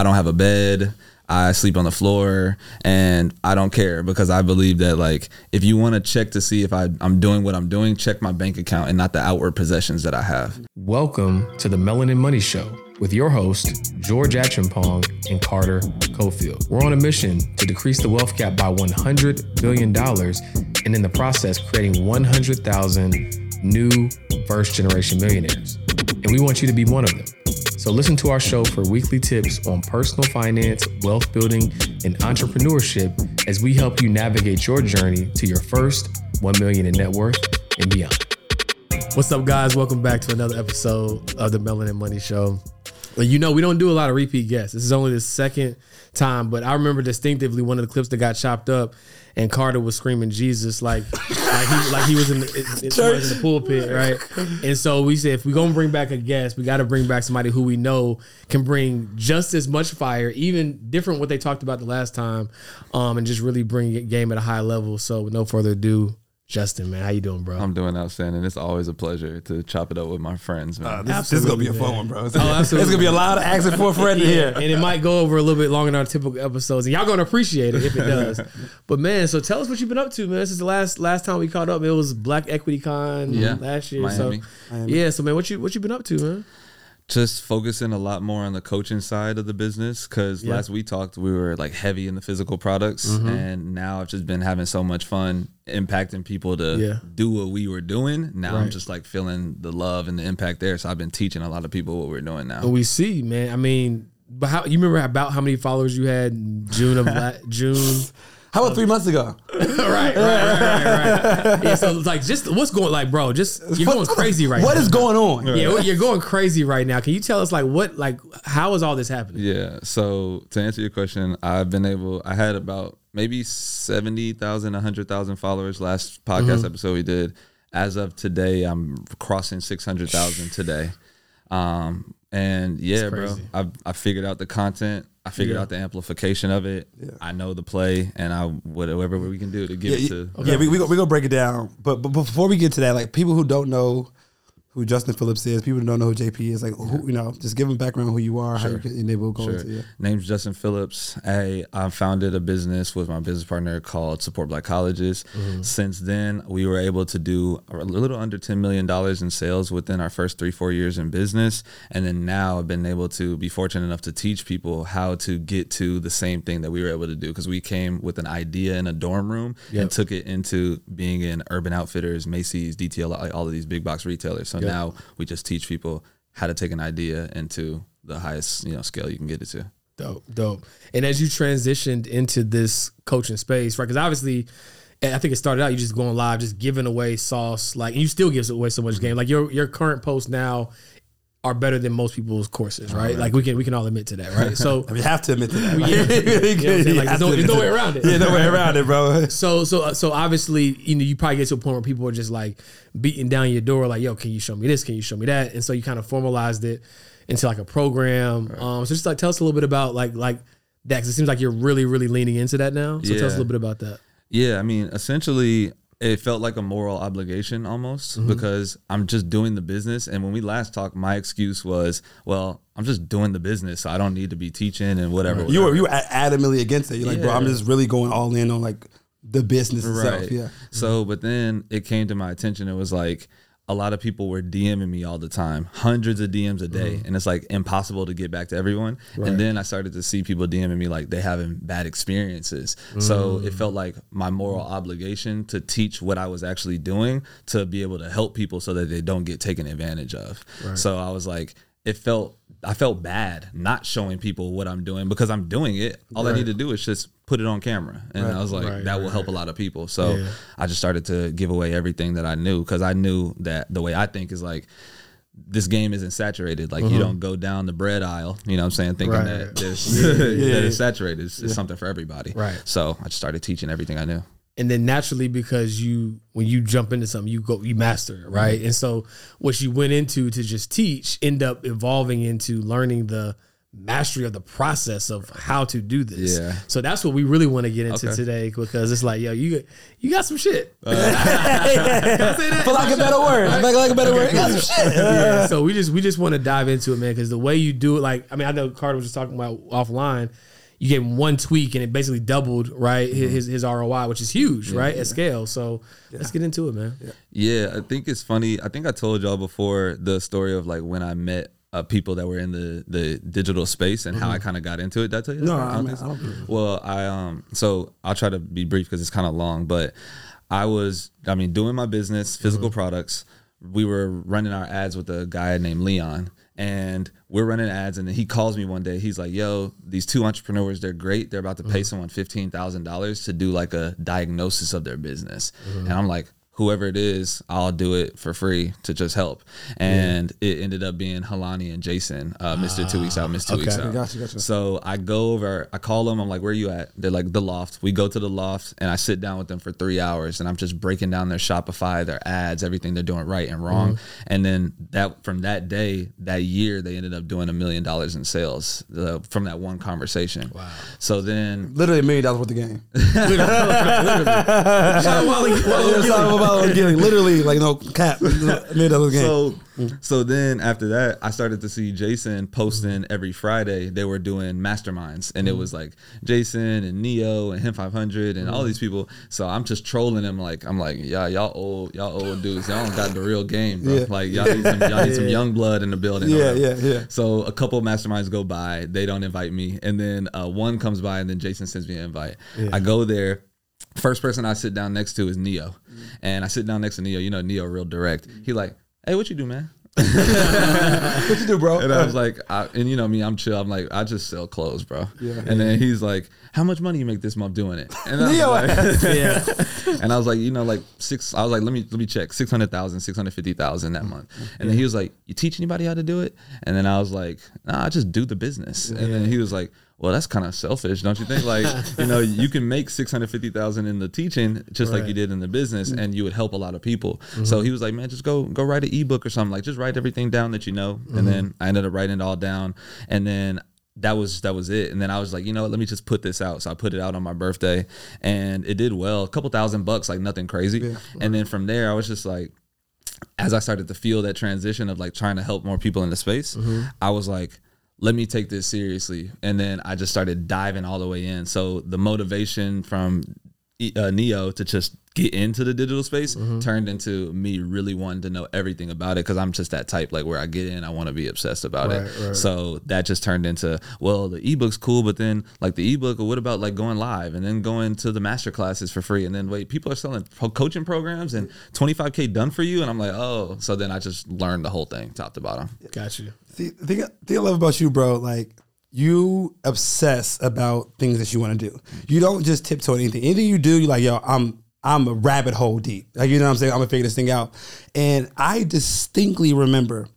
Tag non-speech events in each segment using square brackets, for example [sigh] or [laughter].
I don't have a bed. I sleep on the floor and I don't care because I believe that like if you want to check to see if I, I'm doing what I'm doing, check my bank account and not the outward possessions that I have. Welcome to the Melanin Money Show with your host, George Acheampong and Carter Cofield. We're on a mission to decrease the wealth gap by $100 billion and in the process creating 100,000 new first generation millionaires. And we want you to be one of them. So listen to our show for weekly tips on personal finance, wealth building, and entrepreneurship as we help you navigate your journey to your first 1 million in net worth and beyond. What's up, guys? Welcome back to another episode of the Melanin Money Show. You know, we don't do a lot of repeat guests. This is only the second time, but I remember distinctively one of the clips that got chopped up and Carter was screaming Jesus like like he like he was in the, in, in [laughs] the pulpit, right? And so we said if we're gonna bring back a guest, we got to bring back somebody who we know can bring just as much fire, even different what they talked about the last time, um, and just really bring game at a high level. So with no further ado, Justin, man, how you doing, bro? I'm doing outstanding. It's always a pleasure to chop it up with my friends, man. Uh, this, this, is gonna be a fun one, bro. It's, oh, absolutely. It's gonna be a lot of accent for a friend yeah, here, and it might go over a little bit longer than our typical episodes, and y'all gonna appreciate it if it does. [laughs] but man, so tell us what you've been up to, man. This is the last last time we caught up. It was Black Equity Con Yeah, last year. Miami. So yeah, so man, what you what you been up to, man? Just focusing a lot more on the coaching side of the business because Yeah. last we talked we were like heavy in the physical products Mm-hmm. and now i've just been having so much fun impacting people to Yeah. do what we were doing now i'm just like feeling the love and the impact there so i've been teaching a lot of people what we're doing now But we see, man. I mean, but how you remember about how many followers you had June of la- [laughs] June? How about three months ago? [laughs] right, right, right, right, right. Yeah, so like just what's going like, bro? Just you're going crazy right What now. is going on? Yeah, you're going crazy right now. Can you tell us like what like how is all this happening? yeah so to answer your question i've been able i had about maybe 70000 100000 followers last podcast Mm-hmm. episode we did as of today i'm crossing 600000 today Um, and yeah, bro, crazy. I I figured out the content. I figured Yeah. out the amplification of it. I know the play, and I whatever we can do to give Yeah, it yeah, to. yeah, we we go- we gonna break it down. But, but before we get to that, like people who don't know who Justin Phillips is, people don't know who JP is, like who you know, just give them background who you are, how you can enable go Sure. into yeah. Name's Justin Phillips. I, I founded a business with my business partner called Support Black Colleges. Mm-hmm. Since then, we were able to do a little under $10 million in sales within our first three, four years in business. And then now I've been able to be fortunate enough to teach people how to get to the same thing that we were able to do because we came with an idea in a dorm room Yep. and took it into being in Urban Outfitters, Macy's, DTLR, all of these big box retailers. So now we just teach people how to take an idea into the highest you know scale you can get it to. Dope, dope. And as you transitioned into this coaching space, right? Because obviously, eh, I think it started out you just going live, just giving away sauce, like, and you still give away so much mm-hmm. game. Like your your current post now are better than most people's courses, right? Like we can we can all admit to that, right? So [laughs] I mean, you have to admit to that. [laughs] Yeah. You know what I'm saying? [laughs] You Like, there's no- there's no way around it. Yeah, no way around it, bro. So so so obviously, you know, you probably get to a point where people are just like beating down your door, like, "Yo, can you show me this? Can you show me that?" And so you kind of formalized it into like a program. Um, so just like tell us a little bit about like like that, because it seems like you're really really leaning into that now. So tell us a little bit about that. Yeah, I mean, essentially, it felt like a moral obligation almost Mm-hmm. because I'm just doing the business. And when we last talked, my excuse was, well, I'm just doing the business, so I don't need to be teaching and whatever. You were you were adamantly against it. You're like, bro, I'm just really going all in on like the business itself. Yeah. So, but then it came to my attention. It was like a lot of people were DMing me all the time, hundreds of DMs a day, Mm-hmm. and it's like impossible to get back to everyone. And then I started to see people DMing me like they having bad experiences. So Mm. it felt like my moral obligation to teach what I was actually doing to be able to help people so that they don't get taken advantage of. So I was like, it felt I felt bad not showing people what I'm doing because I'm doing it. All I need to do is just put it on camera, and I was like, Right, that right, will help a lot of people. So Yeah. I just started to give away everything that I knew because I knew that the way I think is like this game isn't saturated. Like you uh-huh. don't go down the bread aisle, you know what I'm saying, thinking. Right. that, this, [laughs] [laughs] that it's saturated. It's, it's something for everybody. Right. So I just started teaching everything I knew. And then naturally because you when you jump into something you go you master it right and so what you went into to just teach end up evolving into learning the mastery of the process of how to do this. Yeah. So that's what we really want to get into Okay. today because it's like, yo, you you got some shit. [laughs] For lack of better words, for lack of better words, got some shit. [laughs] yeah. [laughs] So we just we just want to dive into it, man, because the way you do it, like I mean, I know Carter was just talking about offline. You gave him one tweak and it basically doubled, right? His his, his ROI, which is huge, right, at scale. So let's get into it, man. Yeah, I think it's funny. I think I told y'all before the story of like when I met uh, people that were in the the digital space and how I kind of got into it. Did I tell you? that? No, I I, don't mean, think I don't think. Well, I um so I'll try to be brief because it's kind of long, but I was I mean doing my business, physical products. We were running our ads with a guy named Leon. And we're running ads, and then he calls me one day. He's like, "Yo, these two entrepreneurs, they're great. They're about to pay mm-hmm. someone fifteen thousand dollars to do like a diagnosis of their business." And I'm like, whoever it is, I'll do it for free to just help. And it ended up being Halani and Jason, uh, Mr. Two Weeks Out, Mr. Two Weeks. Out. Gotcha, gotcha. So I go over, I call them, I'm like, where are you at? They're like, the loft. We go to the loft and I sit down with them for three hours and I'm just breaking down their Shopify, their ads, everything they're doing right and wrong. And then that from that day, that year, they ended up doing a million dollars in sales uh, from that one conversation. Wow. So then Literally a million dollars worth of game. [laughs] [laughs] Shout out Wally- Wally It's [laughs] all getting literally like no cap. A million dollars game. So so then after that, I started to see Jason posting every Friday. They were doing masterminds, and it was like Jason and Neo and Him Five Hundred and all these people. So I'm just trolling them like I'm like, yeah, y'all old, y'all old dudes. Y'all don't got the real game, bro. Yeah. Like y'all need some, y'all need some [laughs] young blood in the building. Yeah, yeah, yeah. So a couple masterminds go by. They don't invite me, and then uh, one comes by, and then Jason sends me an invite. I go there. First person I sit down next to is Neo, and I sit down next to Neo. You know, Neo real direct. He like, hey, what you do, man? [laughs] what you do, bro? And I was like, I, and you know me, I'm chill. I'm like, I just sell clothes, bro. Yeah. And then he's like, how much money you make this month doing it? And I was Neo like, [laughs] Yeah. and I was like, you know, like six. I was like, let me let me check, 600,000, 650,000 that month. And then he was like, you teach anybody how to do it? And then I was like, nah, I just do the business. And then he was like. Well, that's kind of selfish, don't you think? Like, [laughs] you know, you can make six hundred fifty thousand in the teaching, just like you did in the business, mm-hmm. and you would help a lot of people. So mm-hmm. he was like, "Man, just go go write an ebook or something. Like, just write everything down that you know." And then mm-hmm. I ended up writing it all down, and then that was that was it. And then I was like, you know what? Let me just put this out. So I put it out on my birthday, and it did well. A couple thousand bucks, like nothing crazy. And then from there, I was just like, as I started to feel that transition of like trying to help more people in the space, I was like, let me take this seriously. And then I just started diving all the way in. So the motivation from uh, Neo to just get into the digital space turned into me really wanting to know everything about it because I'm just that type like where I get in I want to be obsessed about it. Right, right. so that just turned into well the ebook's cool but then like the ebook what about like going live and then going to the master classes for free? And then wait people are selling pro- coaching programs and 25k done for you? And I'm like oh. So then I just learned the whole thing top to bottom. Got you. See, the thing, the thing I love about you, bro, like you obsess about things that you want to do. You don't just tiptoe anything. Anything you do, you're like, yo, I'm I'm a rabbit hole deep. Like you know what I'm saying? I'm gonna figure this thing out. And I distinctly remember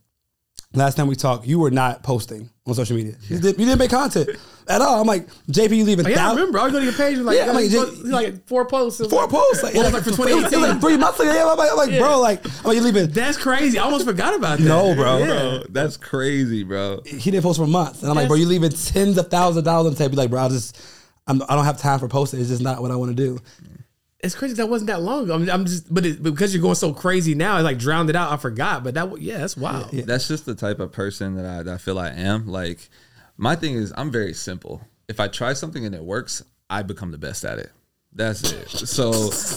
last time we talked, you were not posting on social media. You, did, you didn't make content at all. I'm like, JP, you leaving Oh, yeah, I remember. I was going to your page. Like, Yeah, I'm like, like, just- like four posts. four posts. Like, What was like for it was- it was 2018? like three months ago. Yeah, I'm like, I'm like, bro, like, I'm like, you leaving? That's crazy. I almost forgot about that. No, bro. Yeah. bro that's crazy bro he didn't post for months, and I'm like, bro, you leaving tens of thousands of dollars on the table. Like, bro, I just, I'm, I don't have time for posting. It's just not what I want to do. It's crazy that wasn't that long ago. I'm, I'm just, but, it, but because you're going so crazy now, it's like drowned it out. I forgot. But that, yeah, that's wild. that's just the type of person that I, that I feel I am. Like, my thing is, I'm very simple. If I try something and it works, I become the best at it. That's it. So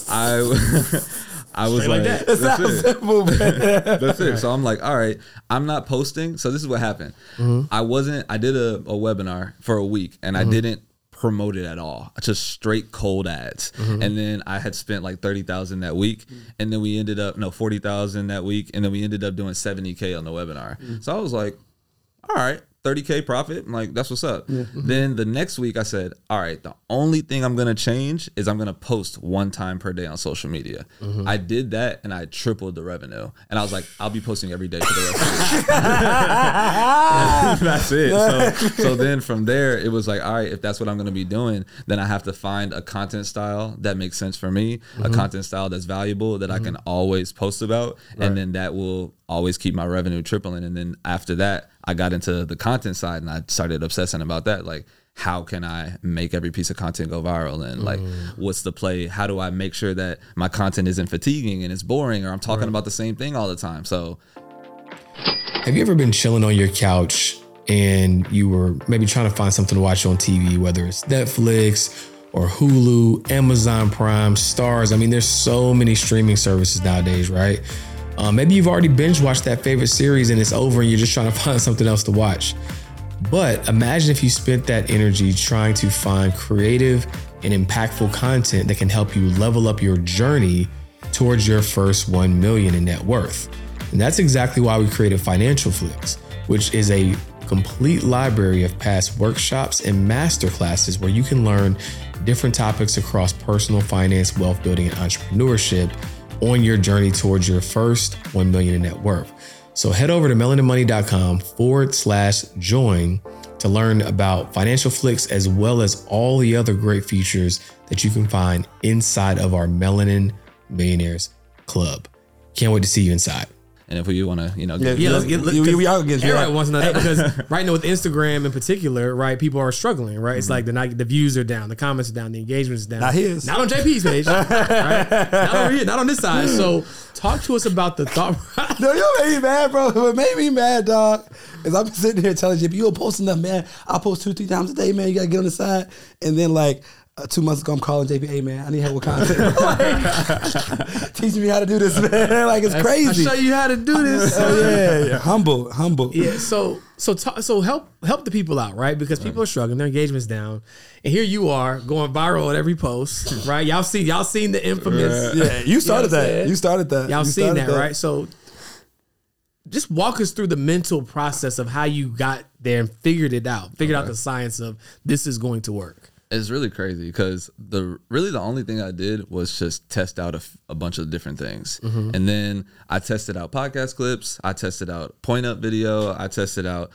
I, [laughs] I was like like, that. It that's it. simple. [laughs] That's it. So I'm like, all right, I'm not posting. So this is what happened. Mm-hmm. I wasn't. I did a, a webinar for a week, and I mm-hmm. didn't promote it at all. Just straight cold ads. Mm-hmm. And then I had spent like thirty thousand that week, and then we ended up no forty thousand that week, and then we ended up doing seventy k on the webinar. Mm. So I was like, all right. 30k profit? I'm like that's what's up. Mm-hmm. Then the next week i said all right the only thing i'm gonna change is i'm gonna post one time per day on social media. Mm-hmm. I did that and i tripled the revenue. And i was like i'll be posting every day for the rest of the [laughs] [laughs] that's it. So, [laughs] so then from there it was like all right if that's what i'm gonna be doing then i have to find a content style that makes sense for me a mm-hmm. content style that's valuable that i can always post about. And then that will always keep my revenue tripling and then after that I got into the content side and I started obsessing about that. Like, how can I make every piece of content go viral? And like, Mm. what's the play? How do I make sure that my content isn't fatiguing and it's boring or I'm talking about the same thing all the time? So Have you ever been chilling on your couch and you were maybe trying to find something to watch on TV, whether it's Netflix or Hulu, Amazon Prime, Starz? I mean, there's so many streaming services nowadays, right? Uh, maybe you've already binge watched that favorite series and it's over and you're just trying to [laughs] find something else to watch. But imagine if you spent that energy trying to find creative and impactful content that can help you level up your journey towards your first 1 million in net worth. And that's exactly why we created Financial Flix, which is a complete library of past workshops and masterclasses where you can learn different topics across personal finance, wealth building, and entrepreneurship on your journey towards your first 1 million in net worth. So head over to melaninmoney.com forward slash join to learn about financial flix as well as all the other great features that you can find inside of our Melanin Millionaires Club. Can't wait to see you inside. And if we want to, you know, Yeah, Yeah, let's get look, we- we all against you, Everybody right? wants to know that because [laughs] right now with Instagram in particular, right, people are struggling, right? It's mm-hmm. like the not- the views are down, the comments are down, the engagement is down. Not his. not on JP's page, [laughs] right? Not over here, not on this side. So talk to us about the thought. [laughs] No, you made me mad, bro. What made me mad, dog, is I'm sitting here telling JP, you don't post enough, man. I post two, three times a day, man. You gotta get on the side. And then like uh, two months ago, I'm calling JP, hey man, I need help with content. [laughs] Like, [laughs] teach me how to do this, [laughs] man. Like it's I crazy. show you how to do this. Oh yeah, yeah. humble, humble. Yeah, so so ta- so help help the people out, right? Because people are struggling, their engagement's down, and here you are going viral at every post, right? Y'all see y'all seen the infamous, Yeah, you started what I'm that. You started that. y'all You seen started that, right? So just walk us through the mental process of how you got there and figured it out, figured out the science of this is going to work. It's really crazy because the really the only thing I did was just test out a bunch of different things, and then I tested out podcast clips, I tested out point up video, I tested out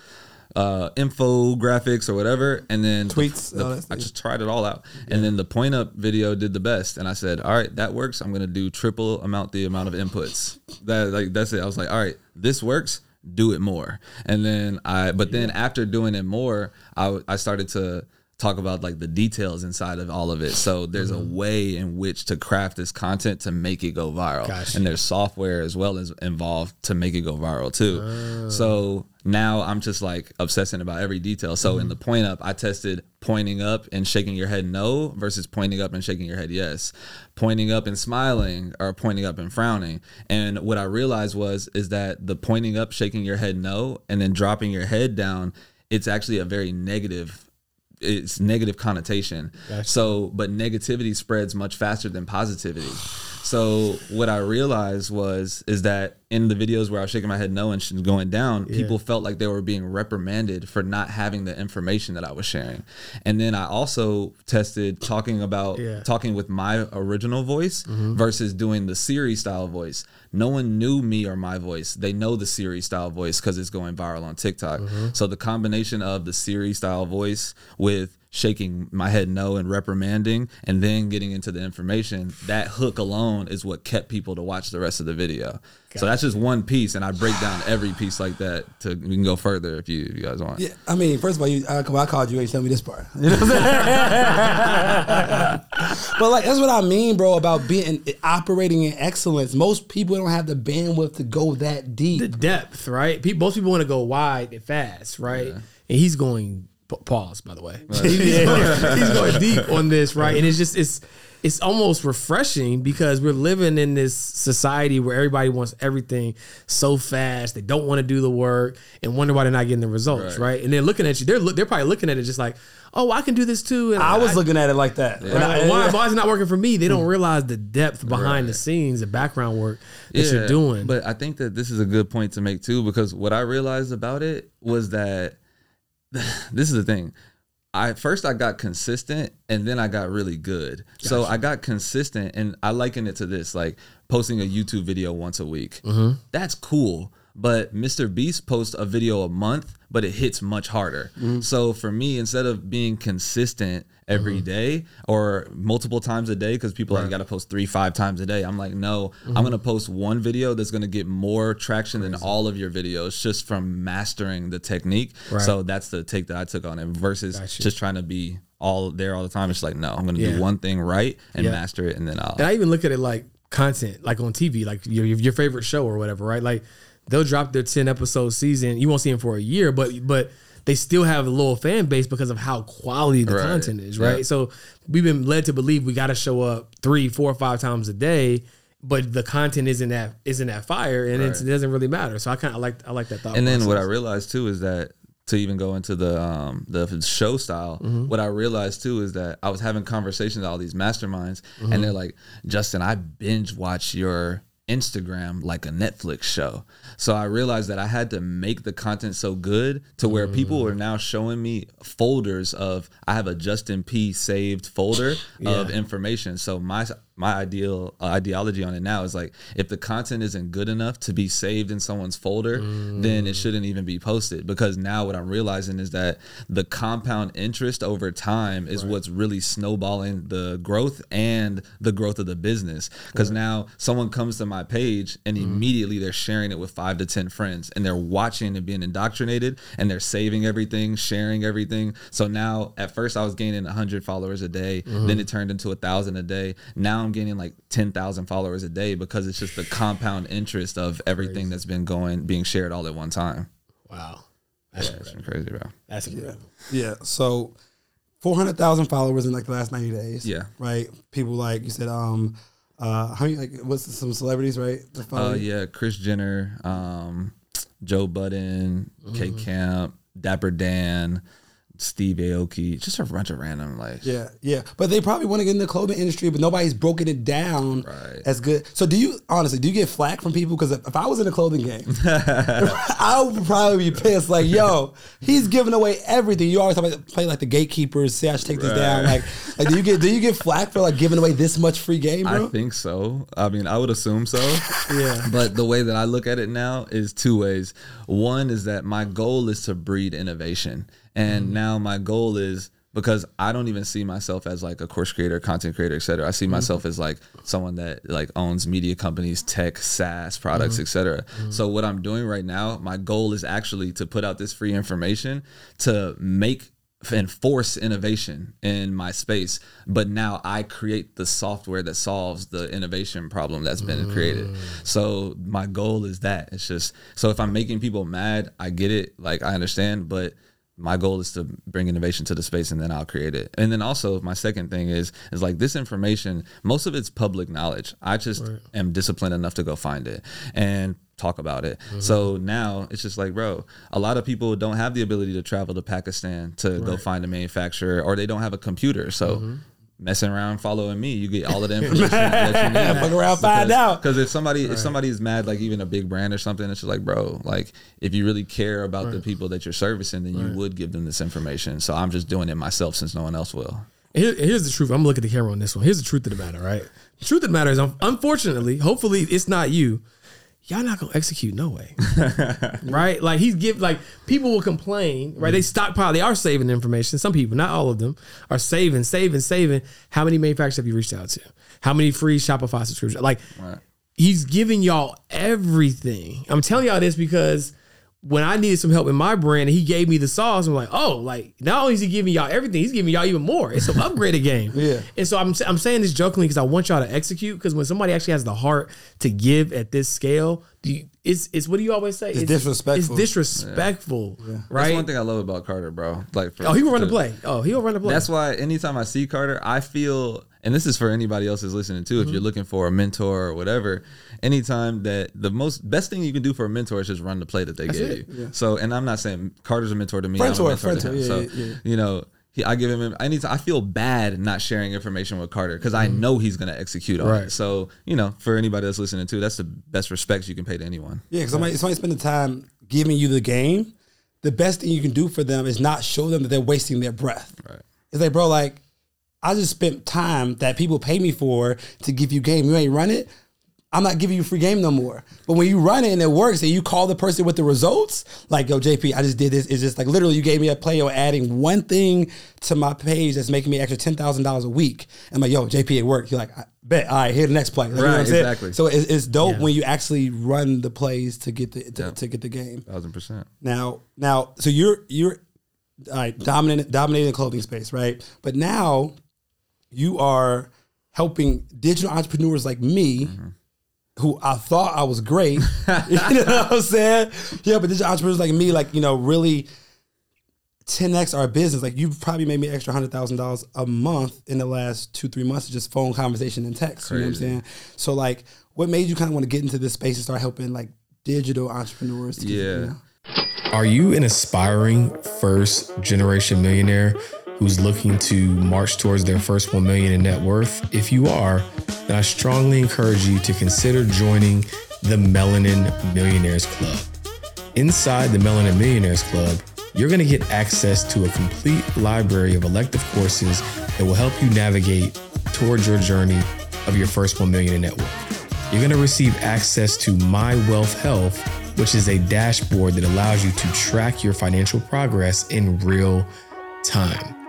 uh, infographics or whatever, and then Tweets, the- that I just tried it all out, and then the point up video did the best, and I said, all right, that works. I'm gonna do triple amount the amount of inputs. That like that's it. I was like, all right, this works. Do it more, and then I. But then after doing it more, I I started to talk about like the details inside of all of it. So there's a mm-hmm. way in which to craft this content to make it go viral. Gotcha. And there's software as well as involved to make it go viral too. Oh. So now I'm just like obsessing about every detail. So in mm-hmm. the point up, I tested pointing up and shaking your head no versus pointing up and shaking your head yes. Pointing up and smiling or pointing up and frowning. And what I realized was is that the pointing up, shaking your head no, and then dropping your head down, it's actually a very negative it's negative connotation. So, but negativity spreads much faster than positivity. So, what I realized was is that in the videos where I was shaking my head no and going down, people felt like they were being reprimanded for not having the information that I was sharing. And then I also tested talking about Yeah. talking with my original voice mm-hmm. versus doing the Siri style voice. No one knew me or my voice. They know the Siri style voice because it's going viral on TikTok. Mm-hmm. So the combination of the Siri style voice with shaking my head no and reprimanding and then getting into the information, that hook alone is what kept people to watch the rest of the video. So that's just one piece, and I break down every piece like that. To we can go further if you, if you guys want. Yeah, I mean, first of all, you, I, I called you and you tell me this part. You know what I'm saying? but like, that's what I mean, bro, about being operating in excellence. Most people don't have the bandwidth to go that deep. The depth, right? People, most people want to go wide and fast, right? And he's going pa- pause, by the way. [laughs] he's, going, he's going deep on this, right? And it's just it's it's almost refreshing because we're living in this society where everybody wants everything so fast. They don't want to do the work and wonder why they're not getting the results, right? And they're looking at you. They're look- they're probably looking at it just like, oh, I can do this too. And I was looking at it like that. Right? I- why, why is it not working for me? They don't hmm. realize the depth behind the scenes, the background work that you're doing. But I think that this is a good point to make too, because what I realized about it was that [laughs] this is the thing. I first I got consistent and then I got really good. So I got consistent and I liken it to this like posting a YouTube video once a week. Mm-hmm. That's cool. But Mr. Beast posts a video a month, but it hits much harder. Mm-hmm. So for me, instead of being consistent every mm-hmm. day or multiple times a day, because people like got to post three, five times a day, I'm like, no, I'm mm-hmm. gonna post one video that's gonna get more traction than all of your videos just from mastering the technique. So that's the take that I took on it versus just trying to be all there all the time. It's like, no, I'm gonna Yeah. do one thing right and Yeah. master it, and then I'll. And I even look at it like content, like on TV, like your your favorite show or whatever, right? Like they'll drop their ten episode season. You won't see them for a year, but but they still have a loyal fan base because of how quality the Right. content is, right? Yeah. So we've been led to believe we got to show up three, four, five times a day. But the content isn't that isn't that fire, and it's, it doesn't really matter. So I kind of like I like that thought. and then what I realized too is that to even go into the um the show style, Mm-hmm. what I realized too is that I was having conversations with all these masterminds, Mm-hmm. and they're like, Justin, I binge watch your Instagram like a Netflix show. So I realized that I had to make the content so good to where Mm. people are now showing me folders of I have a Justin P saved folder of information. So my my ideal uh, ideology on it now is like if the content isn't good enough to be saved in someone's folder, then it mm. shouldn't even be posted. Because now what I'm realizing is that the compound interest over time is what's really snowballing the growth and the growth of the business. Because now someone comes to my page and mm-hmm. immediately they're sharing it with 5 to 10 friends and they're watching and being indoctrinated and they're saving everything, sharing everything. So now at first I was gaining 100 followers a day, then mm-hmm. it turned into a 1000 a day. Now I'm gaining like 10,000 followers a day because it's just the compound interest of everything that's been going being shared all at one time. wow, that's It's crazy, bro. that's incredible. Yeah. So four hundred thousand followers in like the last ninety days. Yeah. Right. People like you said. Um. Uh. How many? Like, what's some celebrities? Right. that follow Uh, yeah, Kris Jenner, um, Joe Budden, K Mm-hmm. Camp, Dapper Dan, Steve Aoki, just a bunch of random like. Yeah, yeah, but they probably want to get in the clothing industry, but nobody's broken it down Right. as good. So, do you honestly do you get flack from people? Because if, if I was in the clothing game, [laughs] I would probably be pissed. Like, yo, he's giving away everything. You always talk about play like the gatekeepers. Say I should take this down. Like, like, do you get do you get flack for like giving away this much free game, I think so. I mean, I would assume so. [laughs] Yeah. But the way that I look at it now is two ways. One is that my goal is to breed innovation. And Mm-hmm. now my goal is because I don't even see myself as like a course creator, content creator, et cetera. I see Mm-hmm. myself as like someone that like owns media companies, tech, SaaS products, Mm-hmm. et cetera. So what I'm doing right now, my goal is actually to put out this free information to make and force innovation in my space but now i create the software that solves the innovation problem that's been created so my goal is that it's just so if i'm making people mad i get it like i understand but my goal is to bring innovation to the space and then I'll create it. And then also my second thing is is like this information, most of it's public knowledge. I just am disciplined enough to go find it and talk about it. Mm-hmm. So now it's just like, bro, a lot of people don't have the ability to travel to Pakistan to go find a manufacturer or they don't have a computer. So mm-hmm. Messing around following me, you get all of the [laughs] information that you need. Fuck around, find out. Because if somebody if somebody is mad, like even a big brand or something, it's just like, bro, like if you really care about the people that you're servicing, then you would give them this information. So I'm just doing it myself since no one else will. Here, here's the truth. I'm gonna look at the camera on this one. Here's the truth of the matter, right? The truth of the matter is, unfortunately, hopefully, it's not you. Y'all not gonna execute no way, [laughs] right? Like he's give like people will complain, right? They mm-hmm. stockpile. They are saving information. Some people, not all of them, are saving, saving, saving. How many manufacturers have you reached out to? How many free Shopify subscriptions? Like he's giving y'all everything. I'm telling y'all this because when I needed some help in my brand and he gave me the sauce, I'm like, oh, like not only is he giving y'all everything, he's giving y'all even more. It's an [laughs] upgraded game. Yeah. And so I'm, I'm saying this jokingly because I want y'all to execute because when somebody actually has the heart to give at this scale, do you, it's, it's what do you always say? It's, disrespectful. It's disrespectful, That's right? That's one thing I love about Carter, bro. Like, for, Oh, he will run the play. Oh, he'll run the play. That's why anytime I see Carter, I feel, and this is for anybody else who's listening too. If Mm-hmm. you're looking for a mentor or whatever, anytime that the most best thing you can do for a mentor is just run the play that they gave it. you. So, and I'm not saying Carter's a mentor to me. I'm a mentor to friend-tor, him. yeah, so, yeah, yeah. you know. He, I give him. I need to. I feel bad not sharing information with Carter because I know he's gonna execute on Mm-hmm. Right. it. So you know, for anybody that's listening too, that's the best respect you can pay to anyone. Yeah, because somebody, somebody spend the time giving you the game. The best thing you can do for them is not show them that they're wasting their breath. Right. It's like, bro, like I just spent time that people pay me for to give you game. You ain't run it. I'm not giving you free game no more. But when you run it and it works and you call the person with the results, like, yo, JP, I just did this. It's just like literally you gave me a play or adding one thing to my page that's making me extra ten thousand dollars a week. I'm like, yo, JP, it worked. You're like, I bet. All right, here the next play. Like, you know what Right, saying? exactly. So it's, it's dope Yeah. when you actually run the plays to get the to, to get the game. Thousand percent. Now, now, so you're you're all right, dominating dominating the clothing space, right? But now you are helping digital entrepreneurs like me, mm-hmm. Who I thought I was great. [laughs] you know what I'm saying? Yeah, but digital entrepreneurs like me, like you know, really 10x our business. Like you've probably made me extra hundred thousand dollars a month in the last two, three months of just phone conversation and text. You know what I'm saying? So like what made you kind of want to get into this space and start helping like digital entrepreneurs to get, you Yeah. know? Are you an aspiring first generation millionaire who's looking to march towards their first 1 million in net worth? If you are, then I strongly encourage you to consider joining the Melanin Millionaires Club. Inside the Melanin Millionaires Club, you're going to get access to a complete library of elective courses that will help you navigate towards your journey of your first 1 million in net worth. You're going to receive access to My Wealth Health, which is a dashboard that allows you to track your financial progress in real time.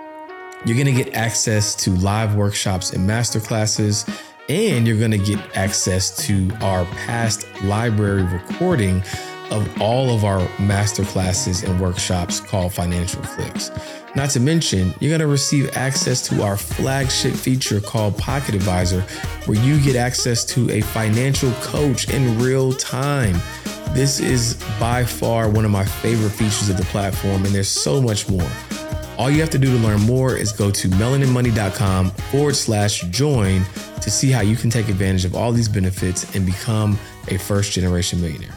You're going to get access to live workshops and masterclasses, and you're going to get access to our past library recording of all of our masterclasses and workshops called Financial Flix. Not to mention, you're going to receive access to our flagship feature called Pocket Advisor, where you get access to a financial coach in real time. This is by far one of my favorite features of the platform, and there's so much more. All you have to do to learn more is go to melaninmoney.com forward slash join to see how you can take advantage of all these benefits and become a first generation millionaire.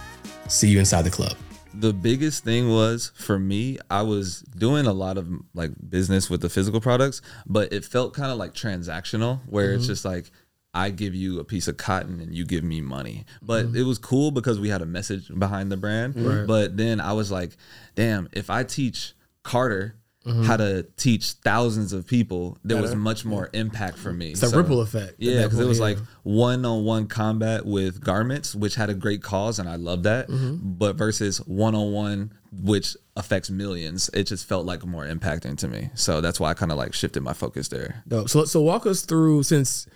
See you inside the club. the biggest thing was for me i was doing a lot of like business with the physical products but it felt kind of like transactional where it's mm-hmm. just like i give you a piece of cotton and you give me money but mm-hmm. it was cool because we had a message behind the brand but then i was like damn if i teach carter how to teach thousands of people there was much more impact for me It's a ripple effect yeah, because it was like one-on-one combat with garments, which had a great cause, and I love that. Mm-hmm. But versus one-on-one, which affects millions, it just felt like more impacting to me. So that's why I kind of like shifted my focus there. Dope. So so walk us through since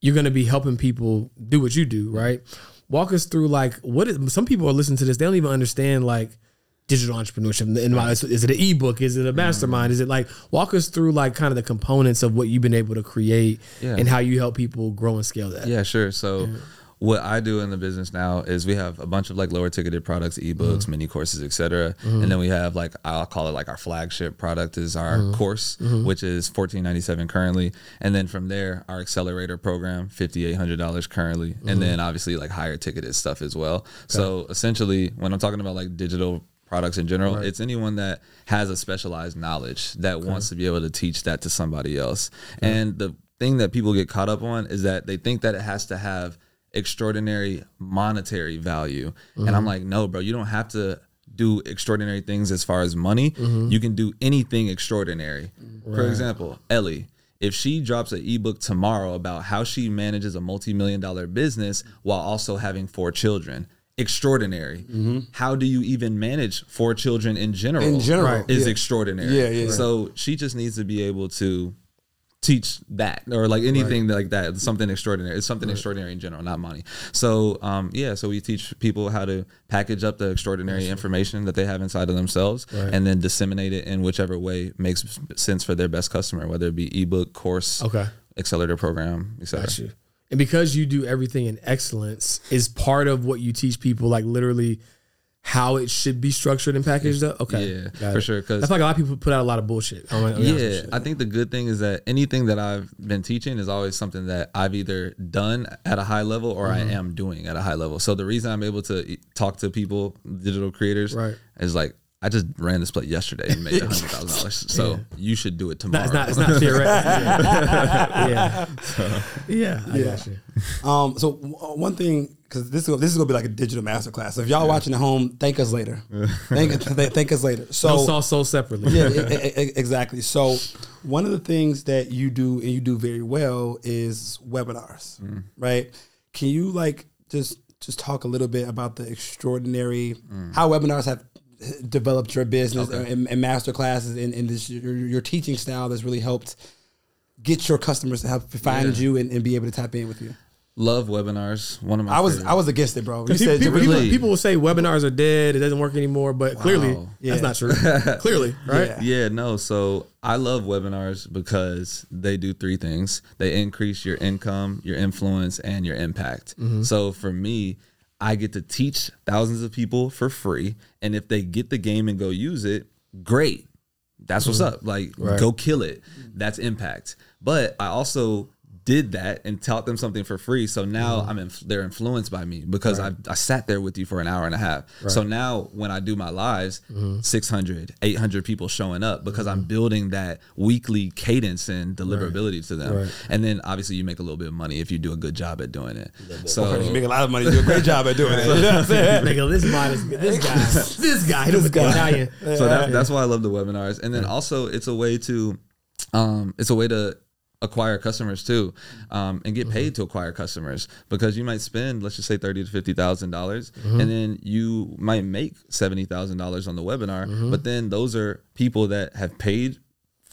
you're going to be helping people do what you do, right? Walk us through like what is some people are listening to this, they don't even understand like digital entrepreneurship. And my- Is it an ebook? Is it a mastermind? Is it like walk us through like kind of the components of what you've been able to create Yeah. and how you help people grow and scale that? Yeah, sure. So what I do in the business now is we have a bunch of like lower ticketed products, ebooks, Mm-hmm. mini courses, etc. And then we have like I'll call it like our flagship product is our Mm-hmm. course, which is fourteen ninety seven currently. And then from there, our accelerator program, fifty eight hundred dollars currently. Mm-hmm. And then obviously like higher ticketed stuff as well. So essentially when I'm talking about like digital products in general, it's anyone that has a specialized knowledge that wants to be able to teach that to somebody else. And the thing that people get caught up on is that they think that it has to have extraordinary monetary value. And I'm mm-hmm. like, no, bro, you don't have to do extraordinary things as far as money. Mm-hmm. You can do anything extraordinary. For example, Ellie. If she drops an ebook tomorrow about how she manages a multi-million dollar business while also having four children, extraordinary. How do you even manage four children in general? In general, Right. is yeah. extraordinary. Yeah, yeah. So she just needs to be able to teach that or like anything like that something extraordinary it's something extraordinary in general not money so um yeah so we teach people how to package up the extraordinary information that they have inside of themselves and then disseminate it in whichever way makes sense for their best customer whether it be ebook course Okay. accelerator program etc Got you. And because you do everything in excellence, is part of what you teach people like literally how it should be structured and packaged up? Okay. Yeah, Got for it. sure, 'cause- I feel like a lot of people put out a lot of bullshit. I'm like, oh, yeah, Yeah, I think the good thing is that anything that I've been teaching is always something that I've either done at a high level or Mm-hmm. I am doing at a high level. So the reason I'm able to talk to people, digital creators, Right. is like I just ran this play yesterday and made hundred thousand dollars. [laughs] So you should do it tomorrow. It's not, it's not theoretical. [laughs] yeah. Yeah. I got you. Um, so w- uh, one thing, because this is this is gonna be like a digital masterclass. So if y'all watching at home, thank us later. thank [laughs] th- thank us later. So No sauce sold separately. yeah, e- e- exactly. So one of the things that you do and you do very well is webinars, mm. right? Can you like just just talk a little bit about the extraordinary mm. how webinars have developed your business uh, and, and master classes and, and this your, your teaching style that's really helped get your customers to help find Yeah. you and, and be able to tap in with you. Love webinars. One of my I was favorite. I was against it, bro. You People, said people, really- people, people will say webinars are dead. It doesn't work anymore. But clearly, Yeah. that's not true. [laughs] clearly, right? Yeah. Yeah, no. So I love webinars because they do three things. They increase your income, your influence, and your impact. Mm-hmm. So for me, I get to teach thousands of people for free. And if they get the game and go use it, great. That's what's mm. up. Like, go kill it. That's impact. But I also did that and taught them something for free. So now mm-hmm. I'm in, they're influenced by me because I, I sat there with you for an hour and a half. So now when I do my lives, mm-hmm. 600, 800 people showing up because I'm mm-hmm. building that weekly cadence and deliverability to them. Right. And then obviously you make a little bit of money if you do a good job at doing it. So you make a lot of money. You do a great job at doing it. You know what I'm saying? Nigga, this modest, [laughs] this guy, this guy, he doesn't guy. Italian. so that, that's why I love the webinars. And then also it's a way to um it's a way to acquire customers too mm-hmm. um, and get paid mm-hmm. to acquire customers. Because you might spend let's just say thirty to fifty thousand dollars mm-hmm. and then you might make seventy thousand dollars on the webinar but then those are people that have paid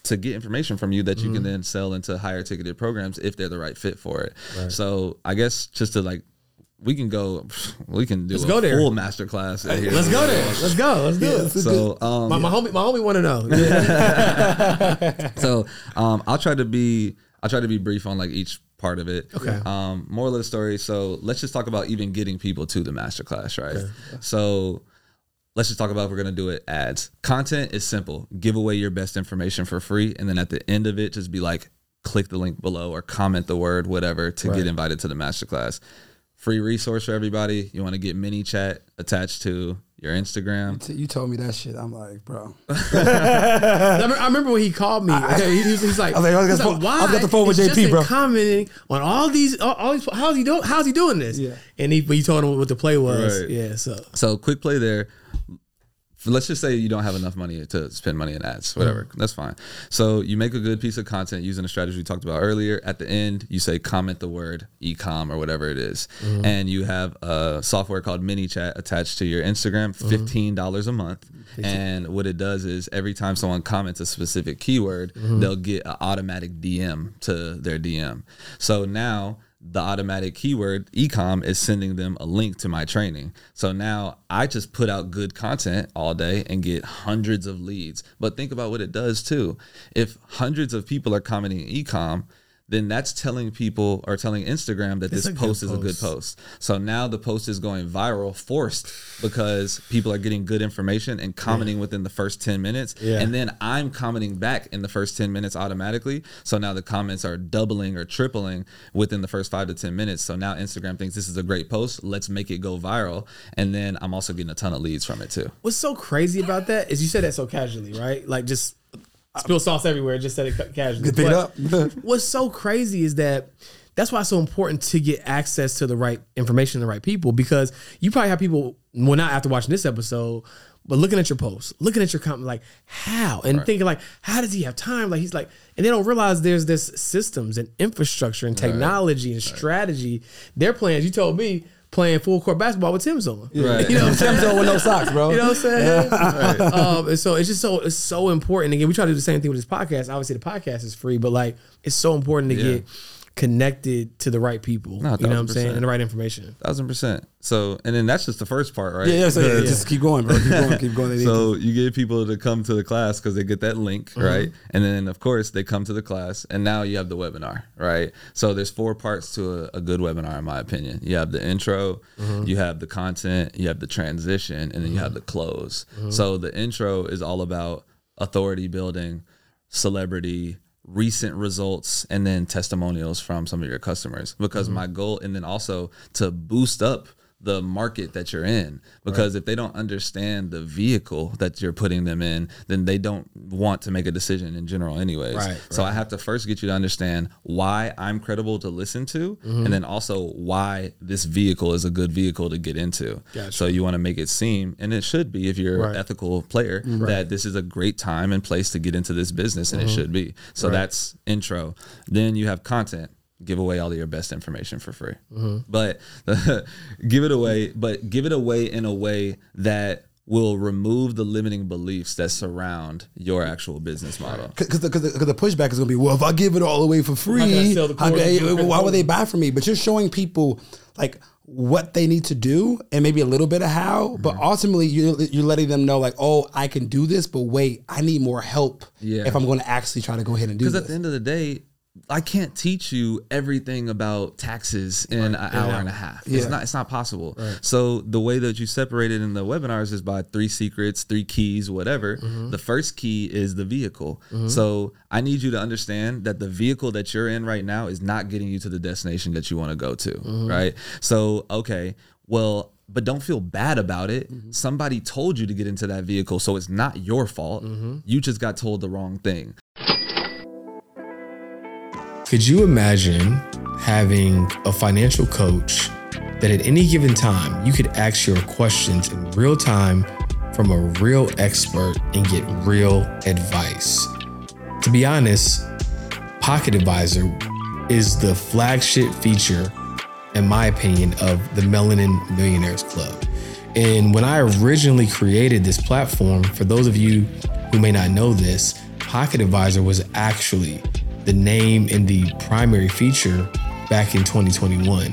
to get information from you that you can then sell into higher ticketed programs if they're the right fit for it. So i guess just to like we can go we can do Let's a go there. full master class. Let's go there. Let's go. Let's do it. so um My, my homie, my homie want to know. [laughs] so um, I'll try to be I'll try to be brief on like each part of it. Okay. Um, moral of the story. So let's just talk about even getting people to the masterclass, right? Okay. So let's just talk about if we're gonna do it ads. Content is simple. Give away your best information for free, and then at the end of it, just be like, click the link below or comment the word, whatever, to get invited to the masterclass. Free resource for everybody. You want to get many chat attached to your Instagram. You told me that shit. I'm like, bro. [laughs] [laughs] I remember, I remember when he called me. Okay, he was, he's like, I was like, I was he's like, phone- I was gonna phone with is JP, Justin bro. Commenting on all these, all, all these. How's he doing? How's he doing this? Yeah. And he, he told him what the play was. Right. Yeah. So So quick play there. Let's just say you don't have enough money to spend money in ads, whatever. That's fine. So you make a good piece of content using the strategy we talked about earlier. At the end, you say comment the word ecom or whatever it is. Mm-hmm. and you have a software called ManyChat attached to your Instagram, mm-hmm. fifteen dollars a month. And what it does is every time someone comments a specific keyword, mm-hmm. they'll get an automatic DM to their DM. So now the automatic keyword ecom is sending them a link to my training. So now I just put out good content all day and get hundreds of leads. But think about what it does too. If hundreds of people are commenting ecom, then that's telling people or telling Instagram that this a good post is a good post. So now the post is going viral, forced because people are getting good information and commenting within the first 10 minutes. Yeah. And then I'm commenting back in the first 10 minutes automatically. So now the comments are doubling or tripling within the first five to 10 minutes. So now Instagram thinks this is a great post. Let's make it go viral. And then I'm also getting a ton of leads from it too. what's so crazy about that is you said that so casually, right? Like just spill sauce everywhere. Just said it casually. It up. [laughs] what's so crazy is that that's why it's so important to get access to the right information, the right people, because you probably have people, well, not after watching this episode, but looking at your posts, looking at your comment, like how, and thinking like, how does he have time? Like he's like, and they don't realize there's this systems and infrastructure and technology and strategy. Their plans, you told me, playing full court basketball with Timbs on. Right. You know what [laughs] I'm? Timbs on with no socks, bro. You know what I'm saying? um, and so it's just so it's so important. Again, we try to do the same thing with this podcast. Obviously, the podcast is free, but like it's so important to Yeah. get connected to the right people. No, you know what I'm saying? And the right information. Thousand percent. So, and then that's just the first part, right? Yeah, yeah, so yeah, Yeah. just keep going, bro. Keep going, keep going. [laughs] So you get people to come to the class because they get that link, uh-huh. right? And then of course they come to the class, and now you have the webinar, right? So there's four parts to a, a good webinar, in my opinion. You have the intro, uh-huh. you have the content, you have the transition, and then you have uh-huh. the close. So the intro is all about authority building, celebrity, recent results, and then testimonials from some of your customers. Because mm-hmm. my goal, and then also to boost up the market that you're in. Because if they don't understand the vehicle that you're putting them in then they don't want to make a decision in general anyways. Right, so i have to first get you to understand why i'm credible to listen to mm-hmm. and then also why this vehicle is a good vehicle to get into. Gotcha. so you want to make it seem and it should be if you're Right. an ethical player mm-hmm. that this is a great time and place to get into this business and it mm-hmm. should be. So that's intro. Then you have content give away all of your best information for free. Mm-hmm. But [laughs] give it away, but give it away in a way that will remove the limiting beliefs that surround your actual business model. Because the, 'cause the, 'cause the pushback is going to be, well, if I give it all away for How I free, sell the how course can- and do it why would they buy from me? But you're showing people like what they need to do and maybe a little bit of how, mm-hmm. but ultimately you're, you're letting them know like, oh, I can do this, but wait, I need more help Yeah. if I'm going to actually try to go ahead and do Because at the end of the day, I can't teach you everything about taxes in an hour and a half. It's not. It's not possible. So the way that you separate it in the webinars is by three secrets, three keys, whatever. Mm-hmm. The first key is the vehicle. So I need you to understand that the vehicle that you're in right now is not getting you to the destination that you want to go to. Mm-hmm. Right. So okay, well. But don't feel bad about it. Mm-hmm. Somebody told you to get into that vehicle, so it's not your fault. Mm-hmm. You just got told the wrong thing. Could you imagine having a financial coach that at any given time you could ask your questions in real time from a real expert and get real advice? To be honest, Pocket Advisor is the flagship feature, in my opinion, of the Melanin Millionaires Club. And when I originally created this platform, for those of you who may not know this, Pocket Advisor was actually the name and the primary feature back in 2021.